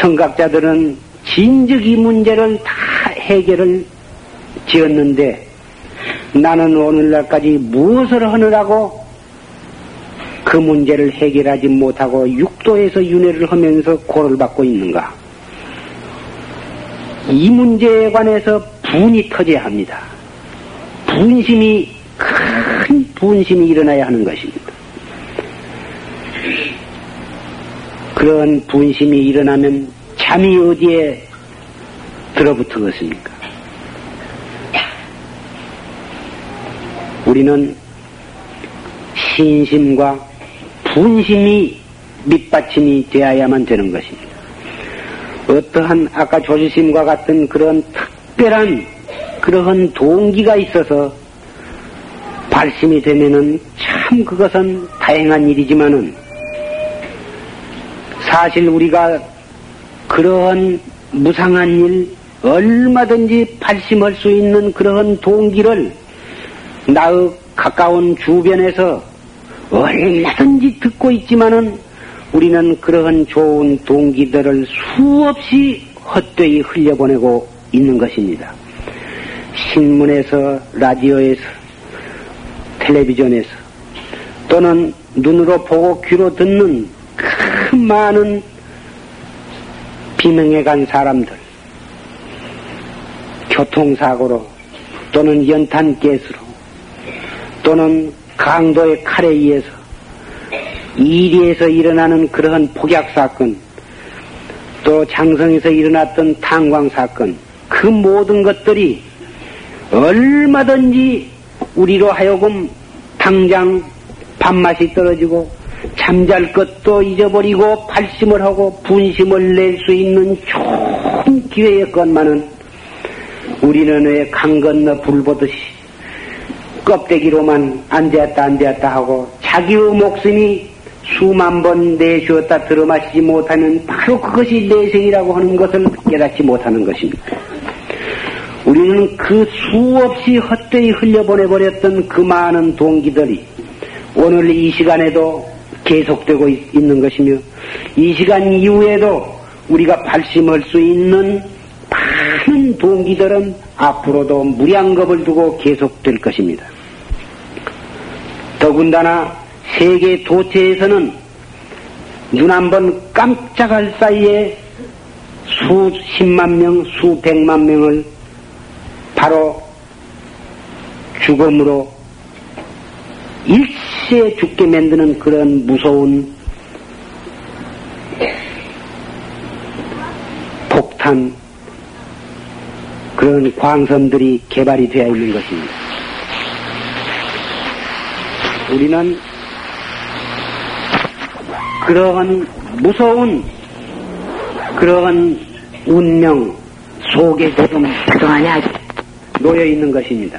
성각자들은 진즉 이 문제를 다 해결을 지었는데 나는 오늘날까지 무엇을 하느라고 그 문제를 해결하지 못하고 육도에서 윤회를 하면서 고를 받고 있는가? 이 문제에 관해서 분이 터져야 합니다. 분심이 큰 분심이 일어나야 하는 것입니다. 그런 분심이 일어나면 잠이 어디에 들어붙었습니까? 우리는 신심과 분심이 밑받침이 되어야만 되는 것입니다. 어떠한 아까 조지심과 같은 그런 특별한 그러한 동기가 있어서 발심이 되면은 참 그것은 다행한 일이지만은 사실 우리가 그러한 무상한 일 얼마든지 발심할 수 있는 그러한 동기를 나의 가까운 주변에서 얼마든지 듣고 있지만은 우리는 그러한 좋은 동기들을 수없이 헛되이 흘려보내고 있는 것입니다. 신문에서, 라디오에서, 텔레비전에서, 또는 눈으로 보고 귀로 듣는 그 많은 비명해 간 사람들, 교통사고로, 또는 연탄 가스로, 또는 강도의 칼에 의해서, 이리에서 일어나는 그러한 폭약 사건, 또 장성에서 일어났던 탄광 사건, 그 모든 것들이 얼마든지 우리로 하여금 당장 밥맛이 떨어지고 잠잘 것도 잊어버리고 발심을 하고 분심을 낼 수 있는 좋은 기회였건만은 우리는 왜 강 건너 불 보듯이 껍데기로만 앉았다 앉았다 하고 자기의 목숨이 수만 번 내쉬었다 들어마시지 못하면 바로 그것이 내생이라고 하는 것을 깨닫지 못하는 것입니다. 우리는 그 수없이 헛되이 흘려보내버렸던 그 많은 동기들이 오늘 이 시간에도 계속되고 있, 는 것이며 이 시간 이후에도 우리가 발심할 수 있는 많은 동기들은 앞으로도 무량겁을 두고 계속될 것입니다. 더군다나 세계 도체에서는 눈 한 번 깜짝할 사이에 수십만 명, 수백만 명을 바로 죽음으로 일시에 죽게 만드는 그런 무서운 폭탄 그런 광선들이 개발이 되어 있는 것입니다. 우리는 그러한 무서운 그러한 운명 속에 지금 그동안에 놓여 있는 것입니다.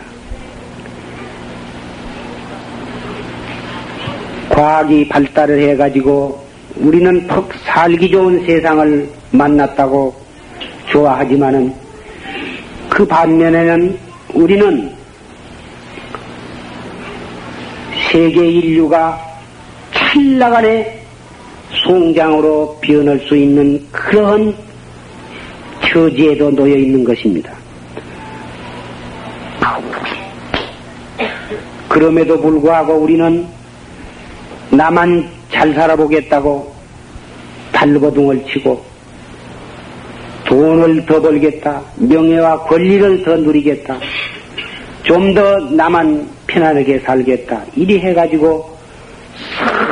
과학이 발달을 해가지고 우리는 퍽 살기 좋은 세상을 만났다고 좋아하지만은 그 반면에는 우리는 세계 인류가 찰나간의 송장으로 변할 수 있는 그런 처지에도 놓여 있는 것입니다. 그럼에도 불구하고 우리는 나만 잘 살아보겠다고 발버둥을 치고 돈을 더 벌겠다, 명예와 권리를 더 누리겠다, 좀 더 나만 편안하게 살겠다, 이리 해가지고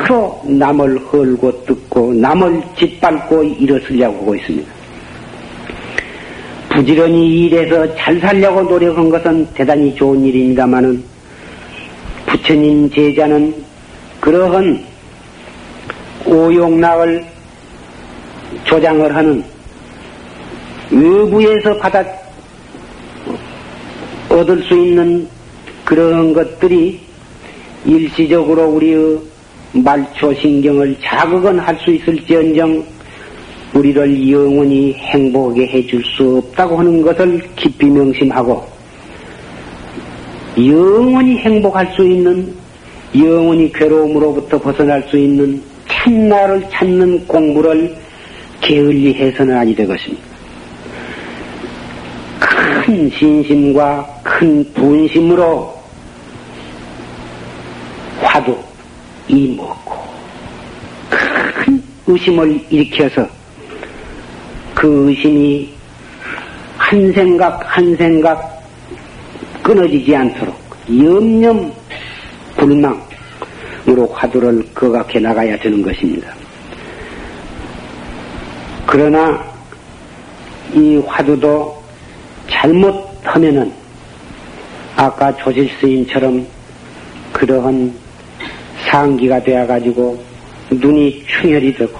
서로 남을 헐고 뜯고 남을 짓밟고 일어서려고 하고 있습니다. 부지런히 일해서 잘 살려고 노력한 것은 대단히 좋은 일입니다만은 부처님 제자는 그러한 오용락을 조장을 하는 외부에서 받아 얻을 수 있는 그런 것들이 일시적으로 우리의 말초신경을 자극은 할 수 있을지언정 우리를 영원히 행복하게 해줄 수 없다고 하는 것을 깊이 명심하고 영원히 행복할 수 있는 영원히 괴로움으로부터 벗어날 수 있는 참나를 찾는 공부를 게을리 해서는 아니 되것입니다. 큰 신심과 큰 분심으로 화두 이 먹고 큰 의심을 일으켜서 그 의심이 한 생각 한 생각 끊어지지 않도록 염염 불망으로 화두를 거각해 나가야 되는 것입니다. 그러나 이 화두도 잘못하면은 아까 조질 스님처럼 그러한 상기가 되어가지고 눈이 충혈이 되고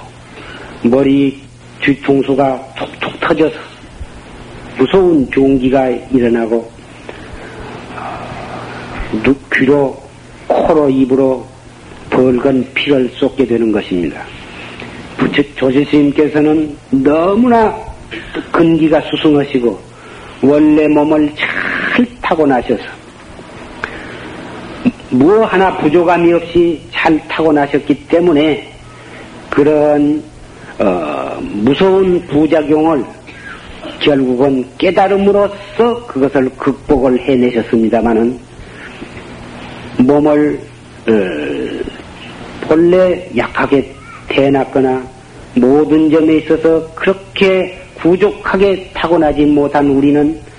머리 뒤통수가 툭툭 터져서 무서운 종기가 일어나고 귀로 코로 입으로 벌건 피를 쏟게 되는 것입니다. 부처 조지스님께서는 너무나 근기가 수승하시고 원래 몸을 잘 타고나셔서 뭐 하나 부족함이 없이 잘 타고나셨기 때문에 그런 어, 무서운 부작용을 결국은 깨달음으로써 그것을 극복을 해내셨습니다마는 몸을 어, 본래 약하게 태어났거나 모든 점에 있어서 그렇게 부족하게 타고나지 못한 우리는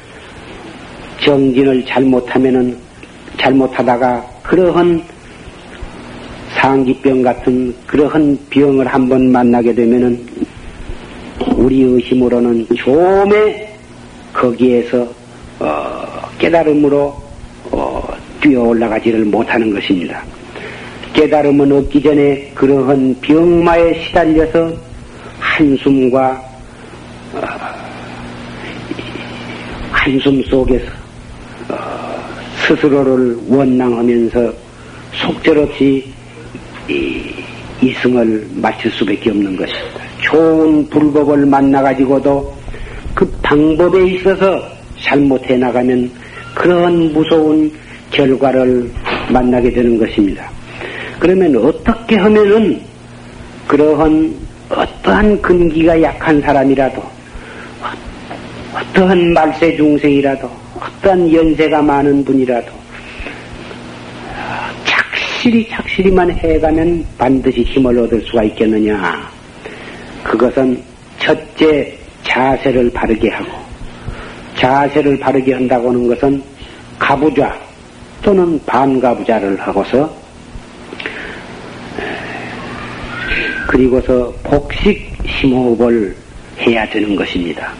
정진을 잘못하면은 잘못하다가 그러한 상기병 같은 그러한 병을 한번 만나게 되면은 우리의 힘으로는 좀에 거기에서 어, 깨달음으로 어, 뛰어 올라가지를 못하는 것입니다. 깨달음은 없기 전에 그러한 병마에 시달려서 한숨과 어, 한숨 속에서 어, 스스로를 원망하면서 속절없이 이승을 마칠 수밖에 없는 것입니다. 좋은 불법을 만나가지고도 그 방법에 있어서 잘못해 나가면 그런 무서운 결과를 만나게 되는 것입니다. 그러면 어떻게 하면은 그러한 어떠한 근기가 약한 사람이라도 어떠한 말세 중생이라도 어떠한 연세가 많은 분이라도 착실히 착실히만 해가면 반드시 힘을 얻을 수가 있겠느냐. 그것은 첫째 자세를 바르게 하고 자세를 바르게 한다고 하는 것은 가부좌 또는 반가부좌를 하고서 그리고서 복식 심호흡을 해야 되는 것입니다.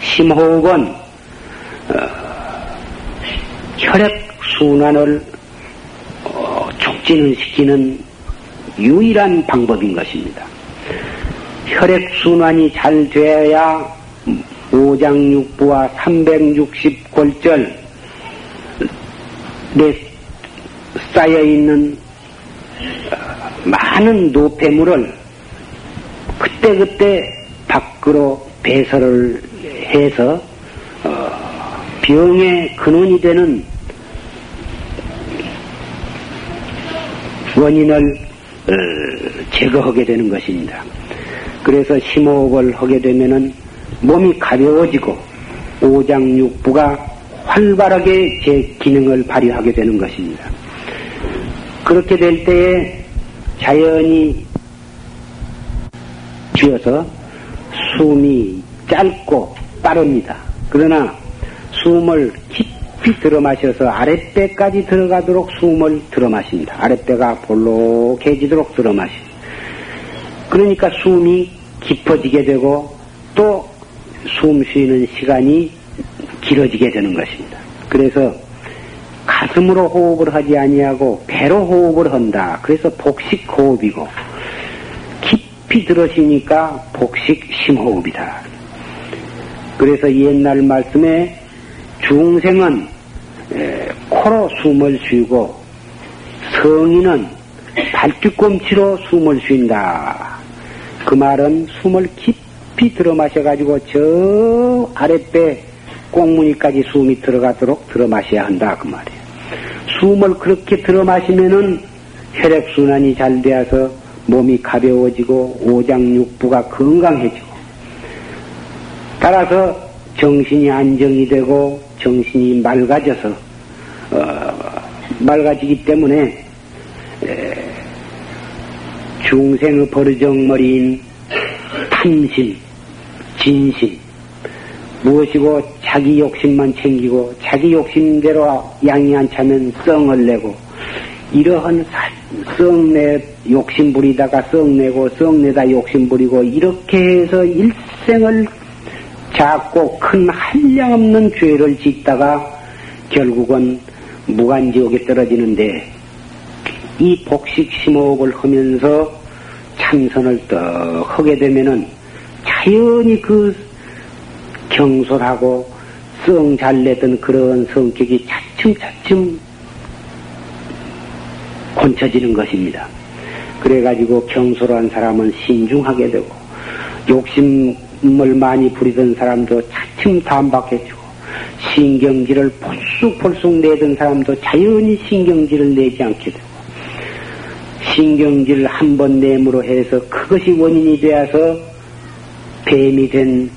심호흡은 어, 혈액 순환을 어, 촉진을 시키는 유일한 방법인 것입니다. 혈액 순환이 잘 되어야 오장육부와 360골절 내 쌓여 있는 어, 많은 노폐물을 그때그때 밖으로 배설을 해서 어, 병의 근원이 되는 원인을 어, 제거하게 되는 것입니다. 그래서 심호흡을 하게 되면은 몸이 가벼워지고 오장육부가 활발하게 제 기능을 발휘하게 되는 것입니다. 그렇게 될 때에 자연히 쥐어서 숨이 짧고 빠릅니다. 그러나 숨을 깊이 들어 마셔서 아랫배까지 들어가도록 숨을 들어 마십니다. 아랫배가 볼록해지도록 들어 마십니다. 그러니까 숨이 깊어지게 되고 또 숨 쉬는 시간이 길어지게 되는 것입니다. 그래서 가슴으로 호흡을 하지 아니하고 배로 호흡을 한다. 그래서 복식 호흡이고 깊이 들으시니까 복식 심호흡이다. 그래서 옛날 말씀에 중생은 코로 숨을 쉬고 성인은 발뒤꿈치로 숨을 쉰다. 그 말은 숨을 깊이 들어 마셔가지고 저 아랫배 꽁무니까지 숨이 들어가도록 들어 마셔야 한다. 그 말이에요. 숨을 그렇게 들어 마시면은 혈액순환이 잘 되어서 몸이 가벼워지고 오장육부가 건강해지고 따라서 정신이 안정이 되고 정신이 맑아져서 어, 맑아지기 때문에 에, 중생의 버르정머리인 탐심, 진심, 무엇이고 자기 욕심만 챙기고 자기 욕심대로 양이 안 차면 썽을 내고 이러한 썩내 욕심 부리다가 썩내고 썩내다 욕심 부리고 이렇게 해서 일생을 작고 큰 한량없는 죄를 짓다가 결국은 무간지옥에 떨어지는데 이 복식 심호흡을 하면서 참선을 떡 하게 되면은 자연히 그 경솔하고 썩잘 내던 그런 성격이 차츰차츰 곤쳐지는 것입니다. 그래가지고 경솔한 사람은 신중하게 되고 욕심 을 많이 부리던 사람도 차츰 담박해지고 신경질을 폴쑥폴쑥 내던 사람도 자연히 신경질을 내지 않게 되고 신경질을 한 번 내므로 해서 그것이 원인이 되어서 뱀이 된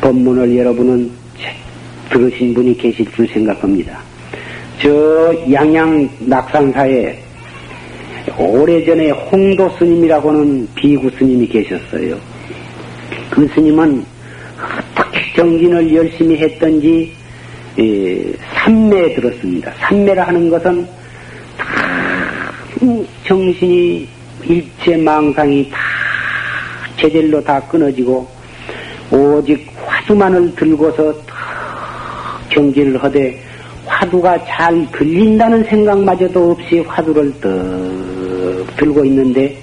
법문을 여러분은 들으신 분이 계실 줄 생각합니다. 저 양양 낙산사에 오래전에 홍도 스님이라고는 비구 스님이 계셨어요. 그 스님은 어떻게 정진을 열심히 했던지 예, 삼매에 들었습니다. 삼매라 하는 것은 다 정신이 일체 망상이 다 제절로 다 끊어지고 오직 화두만을 들고서 정진을 하되 화두가 잘 들린다는 생각마저도 없이 화두를 떡 들고 있는데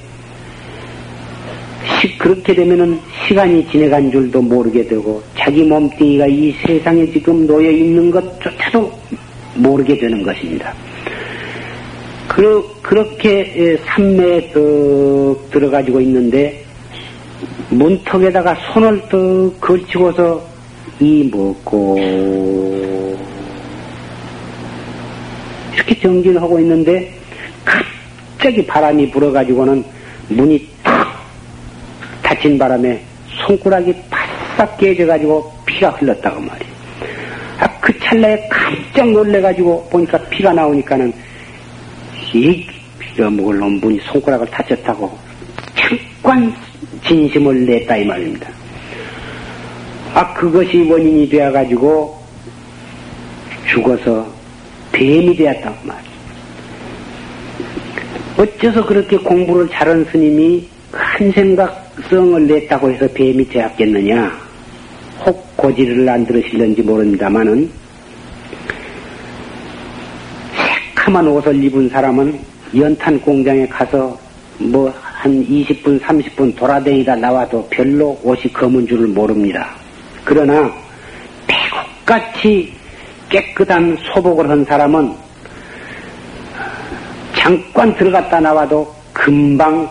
시, 그렇게 되면은 시간이 지내간 줄도 모르게 되고 자기 몸뚱이가 이 세상에 지금 놓여 있는 것조차도 모르게 되는 것입니다. 그, 그렇게 산매에 떡 들어가지고 있는데 문턱에다가 손을 떡 걸치고서 이 먹고 이렇게 정진을 하고 있는데 갑자기 바람이 불어가지고는 문이 탁 닫힌 바람에 손가락이 바싹 깨져가지고 피가 흘렀다고 말이에요. 아, 그 찰나에 깜짝 놀래가지고 보니까 피가 나오니까는 이 피가 먹을 놈 분이 손가락을 다쳤다고 잠깐 진심을 냈다 이 말입니다. 아 그것이 원인이 되어가지고 죽어서 뱀이 되었다고 말이에요. 어째서 그렇게 공부를 잘한 스님이 한 생각성을 냈다고 해서 뱀이 되었겠느냐? 혹 고지를 안 들으실는지 모릅니다만은 새카만 옷을 입은 사람은 연탄 공장에 가서 뭐 한 20분, 30분 돌아다니다 나와도 별로 옷이 검은 줄을 모릅니다. 그러나 배국같이 깨끗한 소복을 한 사람은 잠깐 들어갔다 나와도 금방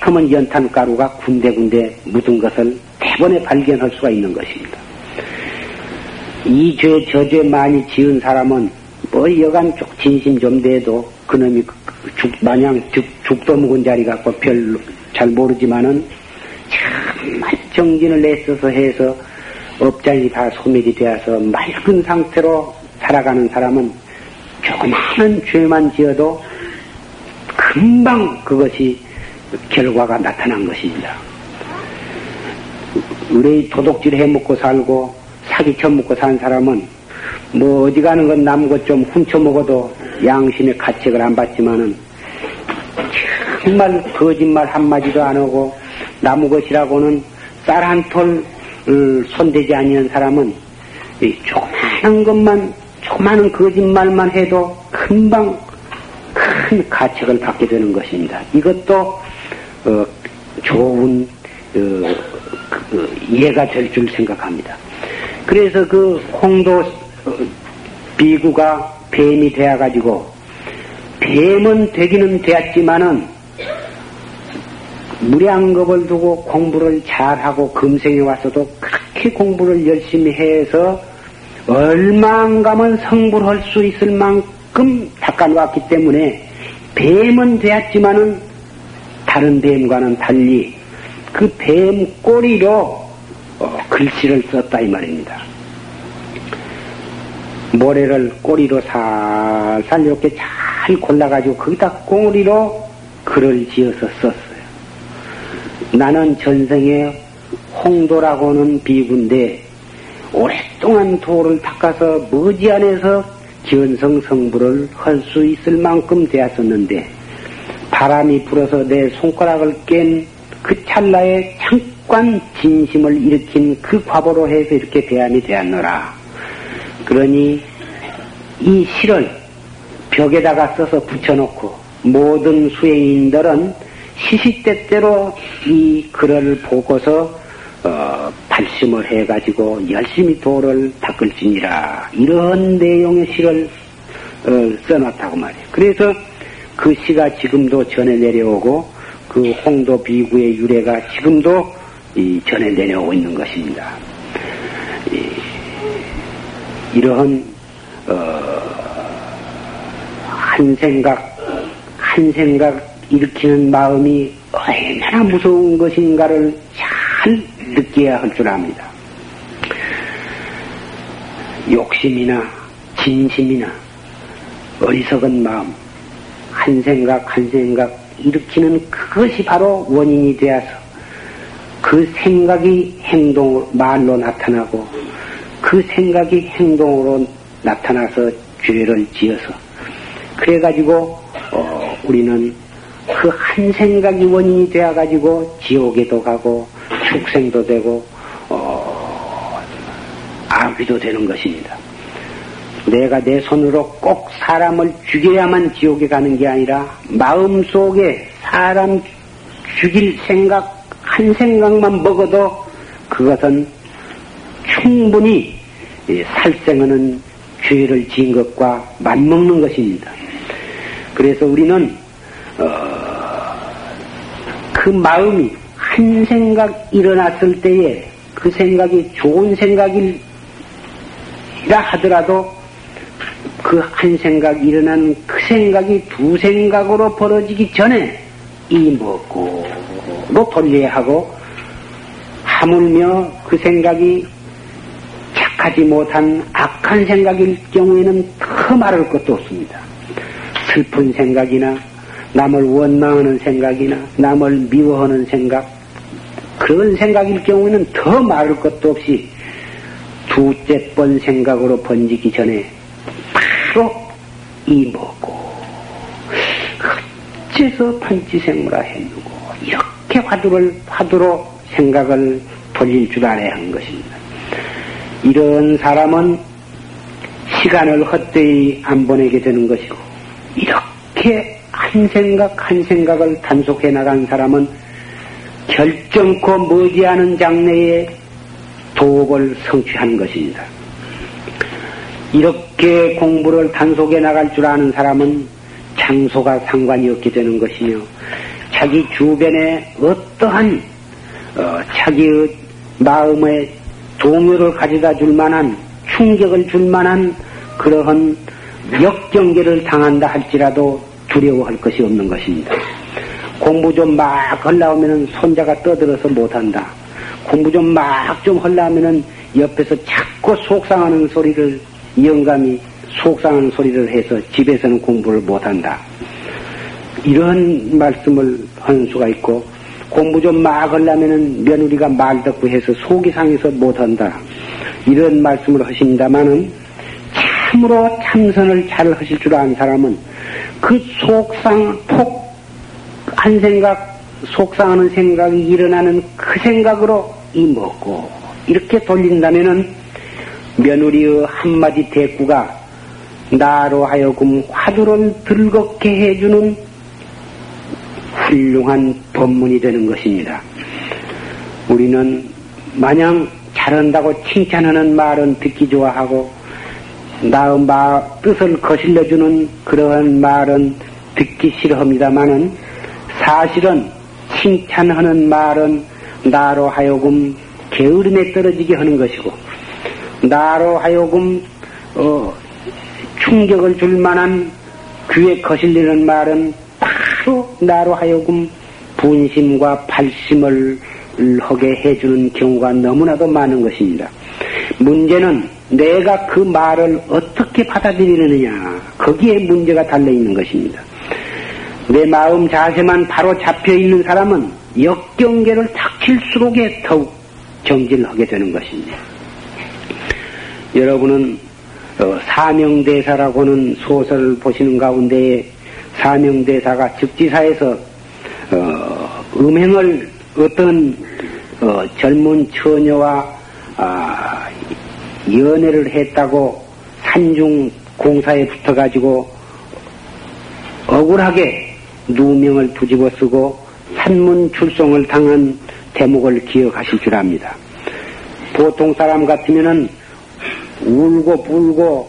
시커먼 연탄가루가 군데군데 묻은 것을 대번에 발견할 수가 있는 것입니다. 이 죄, 저 죄 많이 지은 사람은 뭐 여간 쪽 진심 좀 돼도 그놈이 죽, 마냥 죽, 죽도 묵은 자리 갖고 별로 잘 모르지만은 정말 정진을 내써서 해서 업장이 다 소멸이 되어서 맑은 상태로 살아가는 사람은 조그마한 죄만 지어도 금방 그것이 결과가 나타난 것입니다. 우리 도둑질 해 먹고 살고 사기쳐 먹고 산 사람은 뭐 어디 가는 건남것좀 훔쳐 먹어도 양심의 가책을 안 받지만은 정말 거짓말 한마디도 안 하고 나무 것이라고는 쌀 한톨 손대지 아니한 사람은 조그마한 것만 조그마한 거짓말만 해도 금방 큰 가책을 받게 되는 것입니다. 이것도 어, 좋은 어, 그, 이해가 될 줄 생각합니다. 그래서 그 홍도 어, 비구가 뱀이 되어가지고 뱀은 되기는 되었지만은 무량겁을 두고 공부를 잘하고 금생에 왔어도 그렇게 공부를 열심히 해서 얼마 안 가면 성불할 수 있을 만큼 닦아놓았기 때문에 뱀은 되었지만은 다른 뱀과는 달리 그 뱀 꼬리로 어, 글씨를 썼다 이 말입니다. 모래를 꼬리로 살살 이렇게 잘 골라가지고 거기다 꼬리로 글을 지어서 썼어요. 나는 전생에 홍도라고는 비구인데 오랫동안 도를 닦아서 머지 안에서 견성 성불을 할 수 있을 만큼 되었었는데 바람이 불어서 내 손가락을 깬 그 찰나에 잠깐 진심을 일으킨 그 과보로 해서 이렇게 대안이 되었노라. 그러니 이 실을 벽에다가 써서 붙여놓고 모든 수행인들은 시시때때로 이 글을 보고서 어, 발심을 해가지고 열심히 도를 닦을지니라 이런 내용의 시를 어, 써놨다고 말이에요. 그래서 그 시가 지금도 전해 내려오고 그 홍도 비구의 유래가 지금도 이 전해 내려오고 있는 것입니다. 이, 러한 어, 한 생각 한 생각 일으키는 마음이 얼마나 무서운 것인가를 잘 느껴야 할 줄 압니다. 욕심이나 진심이나 어리석은 마음, 한 생각 한 생각 일으키는 그것이 바로 원인이 되어서 그 생각이 행동, 말로 나타나고 그 생각이 행동으로 나타나서 죄를 지어서 그래가지고 어, 우리는 그 한 생각이 원인이 되어가지고 지옥에도 가고 축생도 되고 어, 아귀도 되는 것입니다. 내가 내 손으로 꼭 사람을 죽여야만 지옥에 가는 게 아니라 마음속에 사람 죽일 생각 한 생각만 먹어도 그것은 충분히 살생하는 죄를 지은 것과 맞먹는 것입니다. 그래서 우리는 어, 그 마음이 한 생각 일어났을 때에 그 생각이 좋은 생각이라 하더라도 그 한 생각 일어난 그 생각이 두 생각으로 벌어지기 전에 이 먹고로 돌려야 하고 하물며 그 생각이 착하지 못한 악한 생각일 경우에는 더 말할 것도 없습니다. 슬픈 생각이나 남을 원망하는 생각이나 남을 미워하는 생각 그런 생각일 경우에는 더 말할 것도 없이 두째 번 생각으로 번지기 전에 바로 이 먹고 어째서 판치생물아 했누고 이렇게 화두를 화두로 생각을 돌릴 줄 알아야 하는 것입니다. 이런 사람은 시간을 헛되이 안 보내게 되는 것이고 이렇게 한 생각 한 생각을 단속해 나간 사람은 결정코 머지않은 장래에 도업을 성취하는 것입니다. 이렇게 공부를 단속해 나갈 줄 아는 사람은 장소가 상관이 없게 되는 것이며 자기 주변에 어떠한 어, 자기의 마음에 동요를 가져다 줄 만한 충격을 줄 만한 그러한 역경계를 당한다 할지라도 두려워할 것이 없는 것입니다. 공부 좀 막 하려면은 손자가 떠들어서 못한다. 공부 좀 막좀 하려면은 옆에서 자꾸 속상하는 소리를 영감이 속상한 소리를 해서 집에서는 공부를 못한다. 이런 말씀을 하는 수가 있고 공부 좀 막 하려면은 며느리가 말 듣고 해서 속이 상해서 못한다. 이런 말씀을 하십니다마는 참으로 참선을 잘 하실 줄 아는 사람은 그 속상 폭 한 생각 속상하는 생각이 일어나는 그 생각으로 이 먹고 이렇게 돌린다면은 며느리의 한마디 대꾸가 나로 하여금 화두를 들겁게 해주는 훌륭한 법문이 되는 것입니다. 우리는 마냥 잘한다고 칭찬하는 말은 듣기 좋아하고 나의 마, 뜻을 거슬려주는 그러한 말은 듣기 싫어합니다마는 사실은 칭찬하는 말은 나로 하여금 게으름에 떨어지게 하는 것이고 나로 하여금 어, 충격을 줄 만한 귀에 거슬리는 말은 바로 나로 하여금 분심과 발심을 하게 해주는 경우가 너무나도 많은 것입니다. 문제는 내가 그 말을 어떻게 받아들이느냐 거기에 문제가 달려 있는 것입니다. 내 마음 자세만 바로 잡혀 있는 사람은 역경계를 닥칠수록에 더욱 정진하게 되는 것입니다. 여러분은 어, 사명대사라고는 소설을 보시는 가운데 사명대사가 즉지사에서 어, 음행을 어떤 어, 젊은 처녀와 아, 연애를 했다고 산중 공사에 붙어가지고 억울하게 누명을 뒤집어 쓰고 산문 출송을 당한 대목을 기억하실 줄 압니다. 보통 사람 같으면은 울고 불고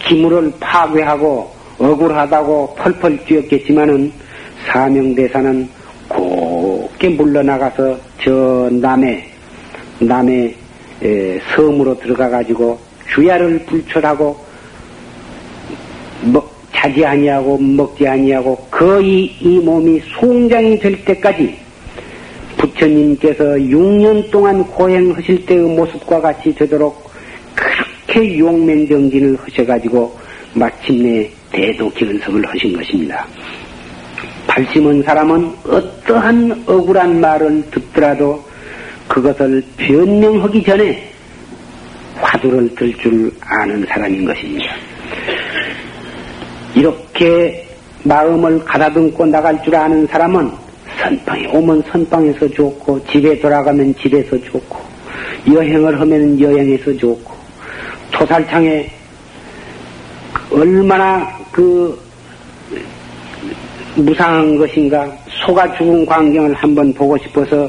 기물을 파괴하고 억울하다고 펄펄 뛰었겠지만은 사명대사는 곱게 물러나가서 저 남의 남의 섬으로 들어가 가지고 주야를 불철하고 먹, 자지 아니하고 먹지 아니하고 거의 이 몸이 송장이 될 때까지 부처님께서 6년 동안 고행하실 때의 모습과 같이 되도록 그렇게 용맹정진을 하셔가지고 마침내 대도기원석을 하신 것입니다. 발심은 사람은 어떠한 억울한 말을 듣더라도 그것을 변명하기 전에 화두를 들 줄 아는 사람인 것입니다. 이렇게 마음을 가다듬고 나갈 줄 아는 사람은 선방에 오면 선방에서 좋고 집에 돌아가면 집에서 좋고 여행을 하면 여행에서 좋고 토살창에 얼마나 그 무상한 것인가 소가 죽은 광경을 한번 보고 싶어서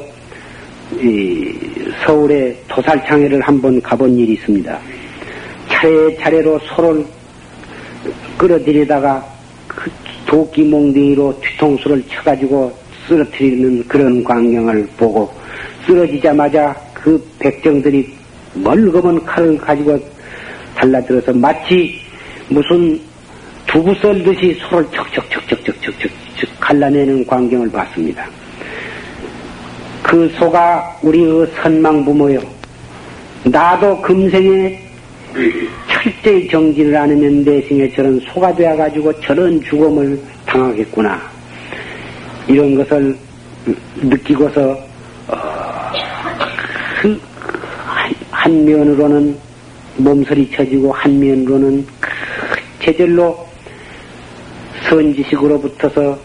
서울의 도살창회를 한번 가본 일이 있습니다. 차례차례로 소를 끌어들이다가 그 도끼 몽둥이로 뒤통수를 쳐가지고 쓰러뜨리는 그런 광경을 보고 쓰러지자마자 그 백정들이 멀거먼 칼을 가지고 달라들어서 마치 무슨 두부 썰듯이 소를 척척척척척척척 갈라내는 광경을 봤습니다. 그 소가 우리의 선망 부모요. 나도 금생에 철저히 정진을 않으면 내생에 저런 소가 되어가지고 저런 죽음을 당하겠구나. 이런 것을 느끼고서 어, 그 한 면으로는 몸서리 쳐지고 한 면으로는 제절로 선지식으로붙어서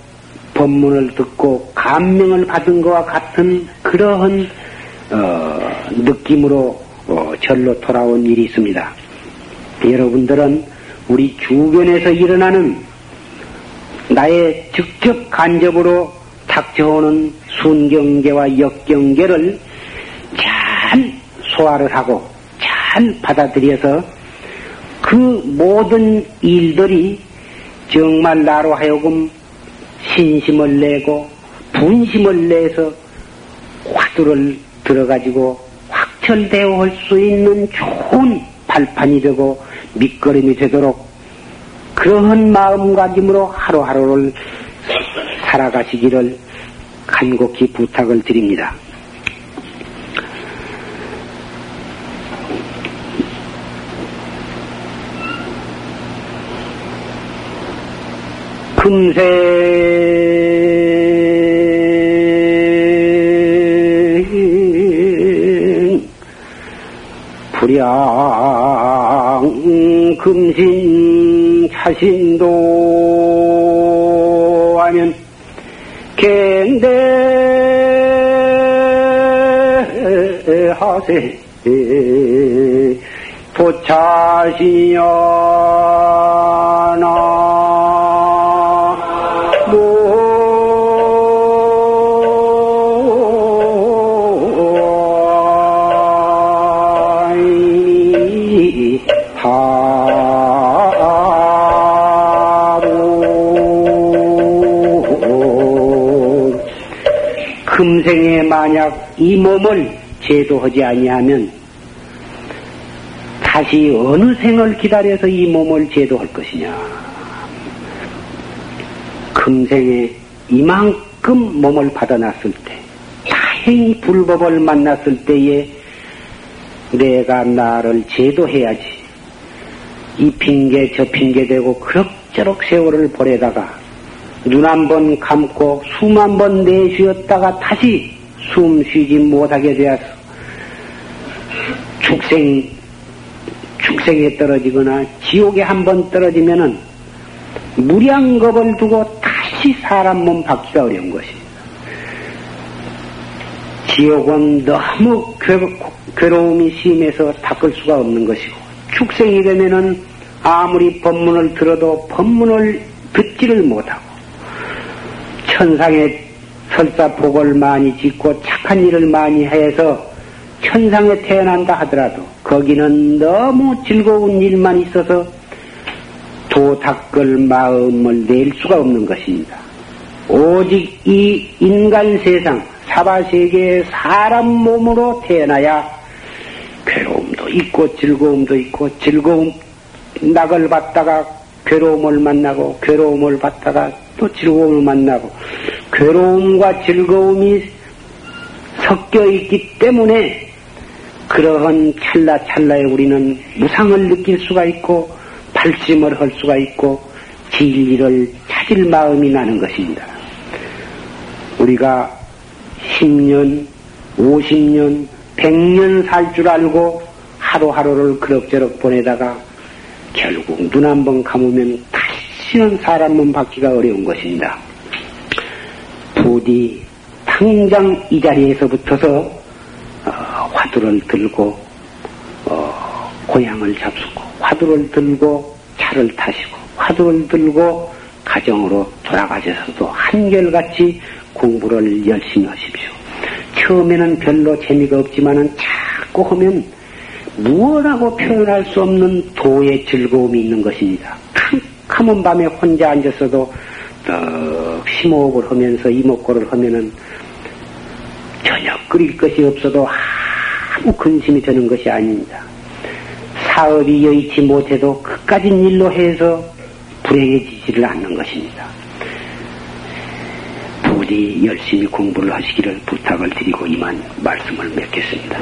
법문을 듣고 감명을 받은 것과 같은 그러한 어, 느낌으로 어, 절로 돌아온 일이 있습니다. 여러분들은 우리 주변에서 일어나는 나의 직접 간접으로 닥쳐오는 순경계와 역경계를 잘 소화를 하고 잘 받아들여서 그 모든 일들이 정말 나로 하여금 신심을 내고 분심을 내서 화두를 들어가지고 확철대어 할수 있는 좋은 발판이 되고 밑거름이 되도록 그러한 마음가짐으로 하루하루를 살아가시기를 간곡히 부탁을 드립니다. 금세 양 금신 차신도 하면 갱대하세. 도차시여 나 금생에 만약 이 몸을 제도하지 아니하면 다시 어느 생을 기다려서 이 몸을 제도할 것이냐. 금생에 이만큼 몸을 받아놨을 때, 다행히 불법을 만났을 때에 내가 나를 제도해야지. 이 핑계 저 핑계 대고 그럭저럭 세월을 보내다가 눈 한 번 감고 숨 한 번 내쉬었다가 다시 숨 쉬지 못하게 되어서 축생 축생에 떨어지거나 지옥에 한 번 떨어지면은 무량겁을 두고 다시 사람 몸 받기가 어려운 것입니다. 지옥은 너무 괴로움이 심해서 닦을 수가 없는 것이고 축생이 되면은 아무리 법문을 들어도 법문을 듣지를 못하고 천상에 설사 복을 많이 짓고 착한 일을 많이 해서 천상에 태어난다 하더라도 거기는 너무 즐거운 일만 있어서 도 닦을 마음을 낼 수가 없는 것입니다. 오직 이 인간 세상, 사바세계의 사람 몸으로 태어나야 괴로움도 있고 즐거움도 있고 즐거움 낙을 받다가 괴로움을 만나고 괴로움을 받다가 또 즐거움을 만나고 괴로움과 즐거움이 섞여 있기 때문에 그러한 찰나찰나에 우리는 무상을 느낄 수가 있고 발심을 할 수가 있고 진리를 찾을 마음이 나는 것입니다. 우리가 10년, 50년, 100년 살 줄 알고 하루하루를 그럭저럭 보내다가 결국 눈 한 번 감으면 다시는 사람 몸 받기가 어려운 것입니다. 부디 당장 이 자리에서부터서 어, 화두를 들고 어, 고향을 잡수고 화두를 들고 잘 차를 타시고 화두를 들고 가정으로 돌아가셔서도 한결같이 공부를 열심히 하십시오. 처음에는 별로 재미가 없지만은 자꾸 하면 무엇하고 표현할 수 없는 도의 즐거움이 있는 것입니다. 캄캄한 밤에 혼자 앉았어도 떡 심호흡을 하면서 이목구를 하면은 저녁 끓일 것이 없어도 아무 근심이 드는 것이 아닙니다. 사업이 여의치 못해도 그까진 일로 해서 불행해지지를 않는 것입니다. 부디 열심히 공부를 하시기를 부탁을 드리고 이만 말씀을 맺겠습니다.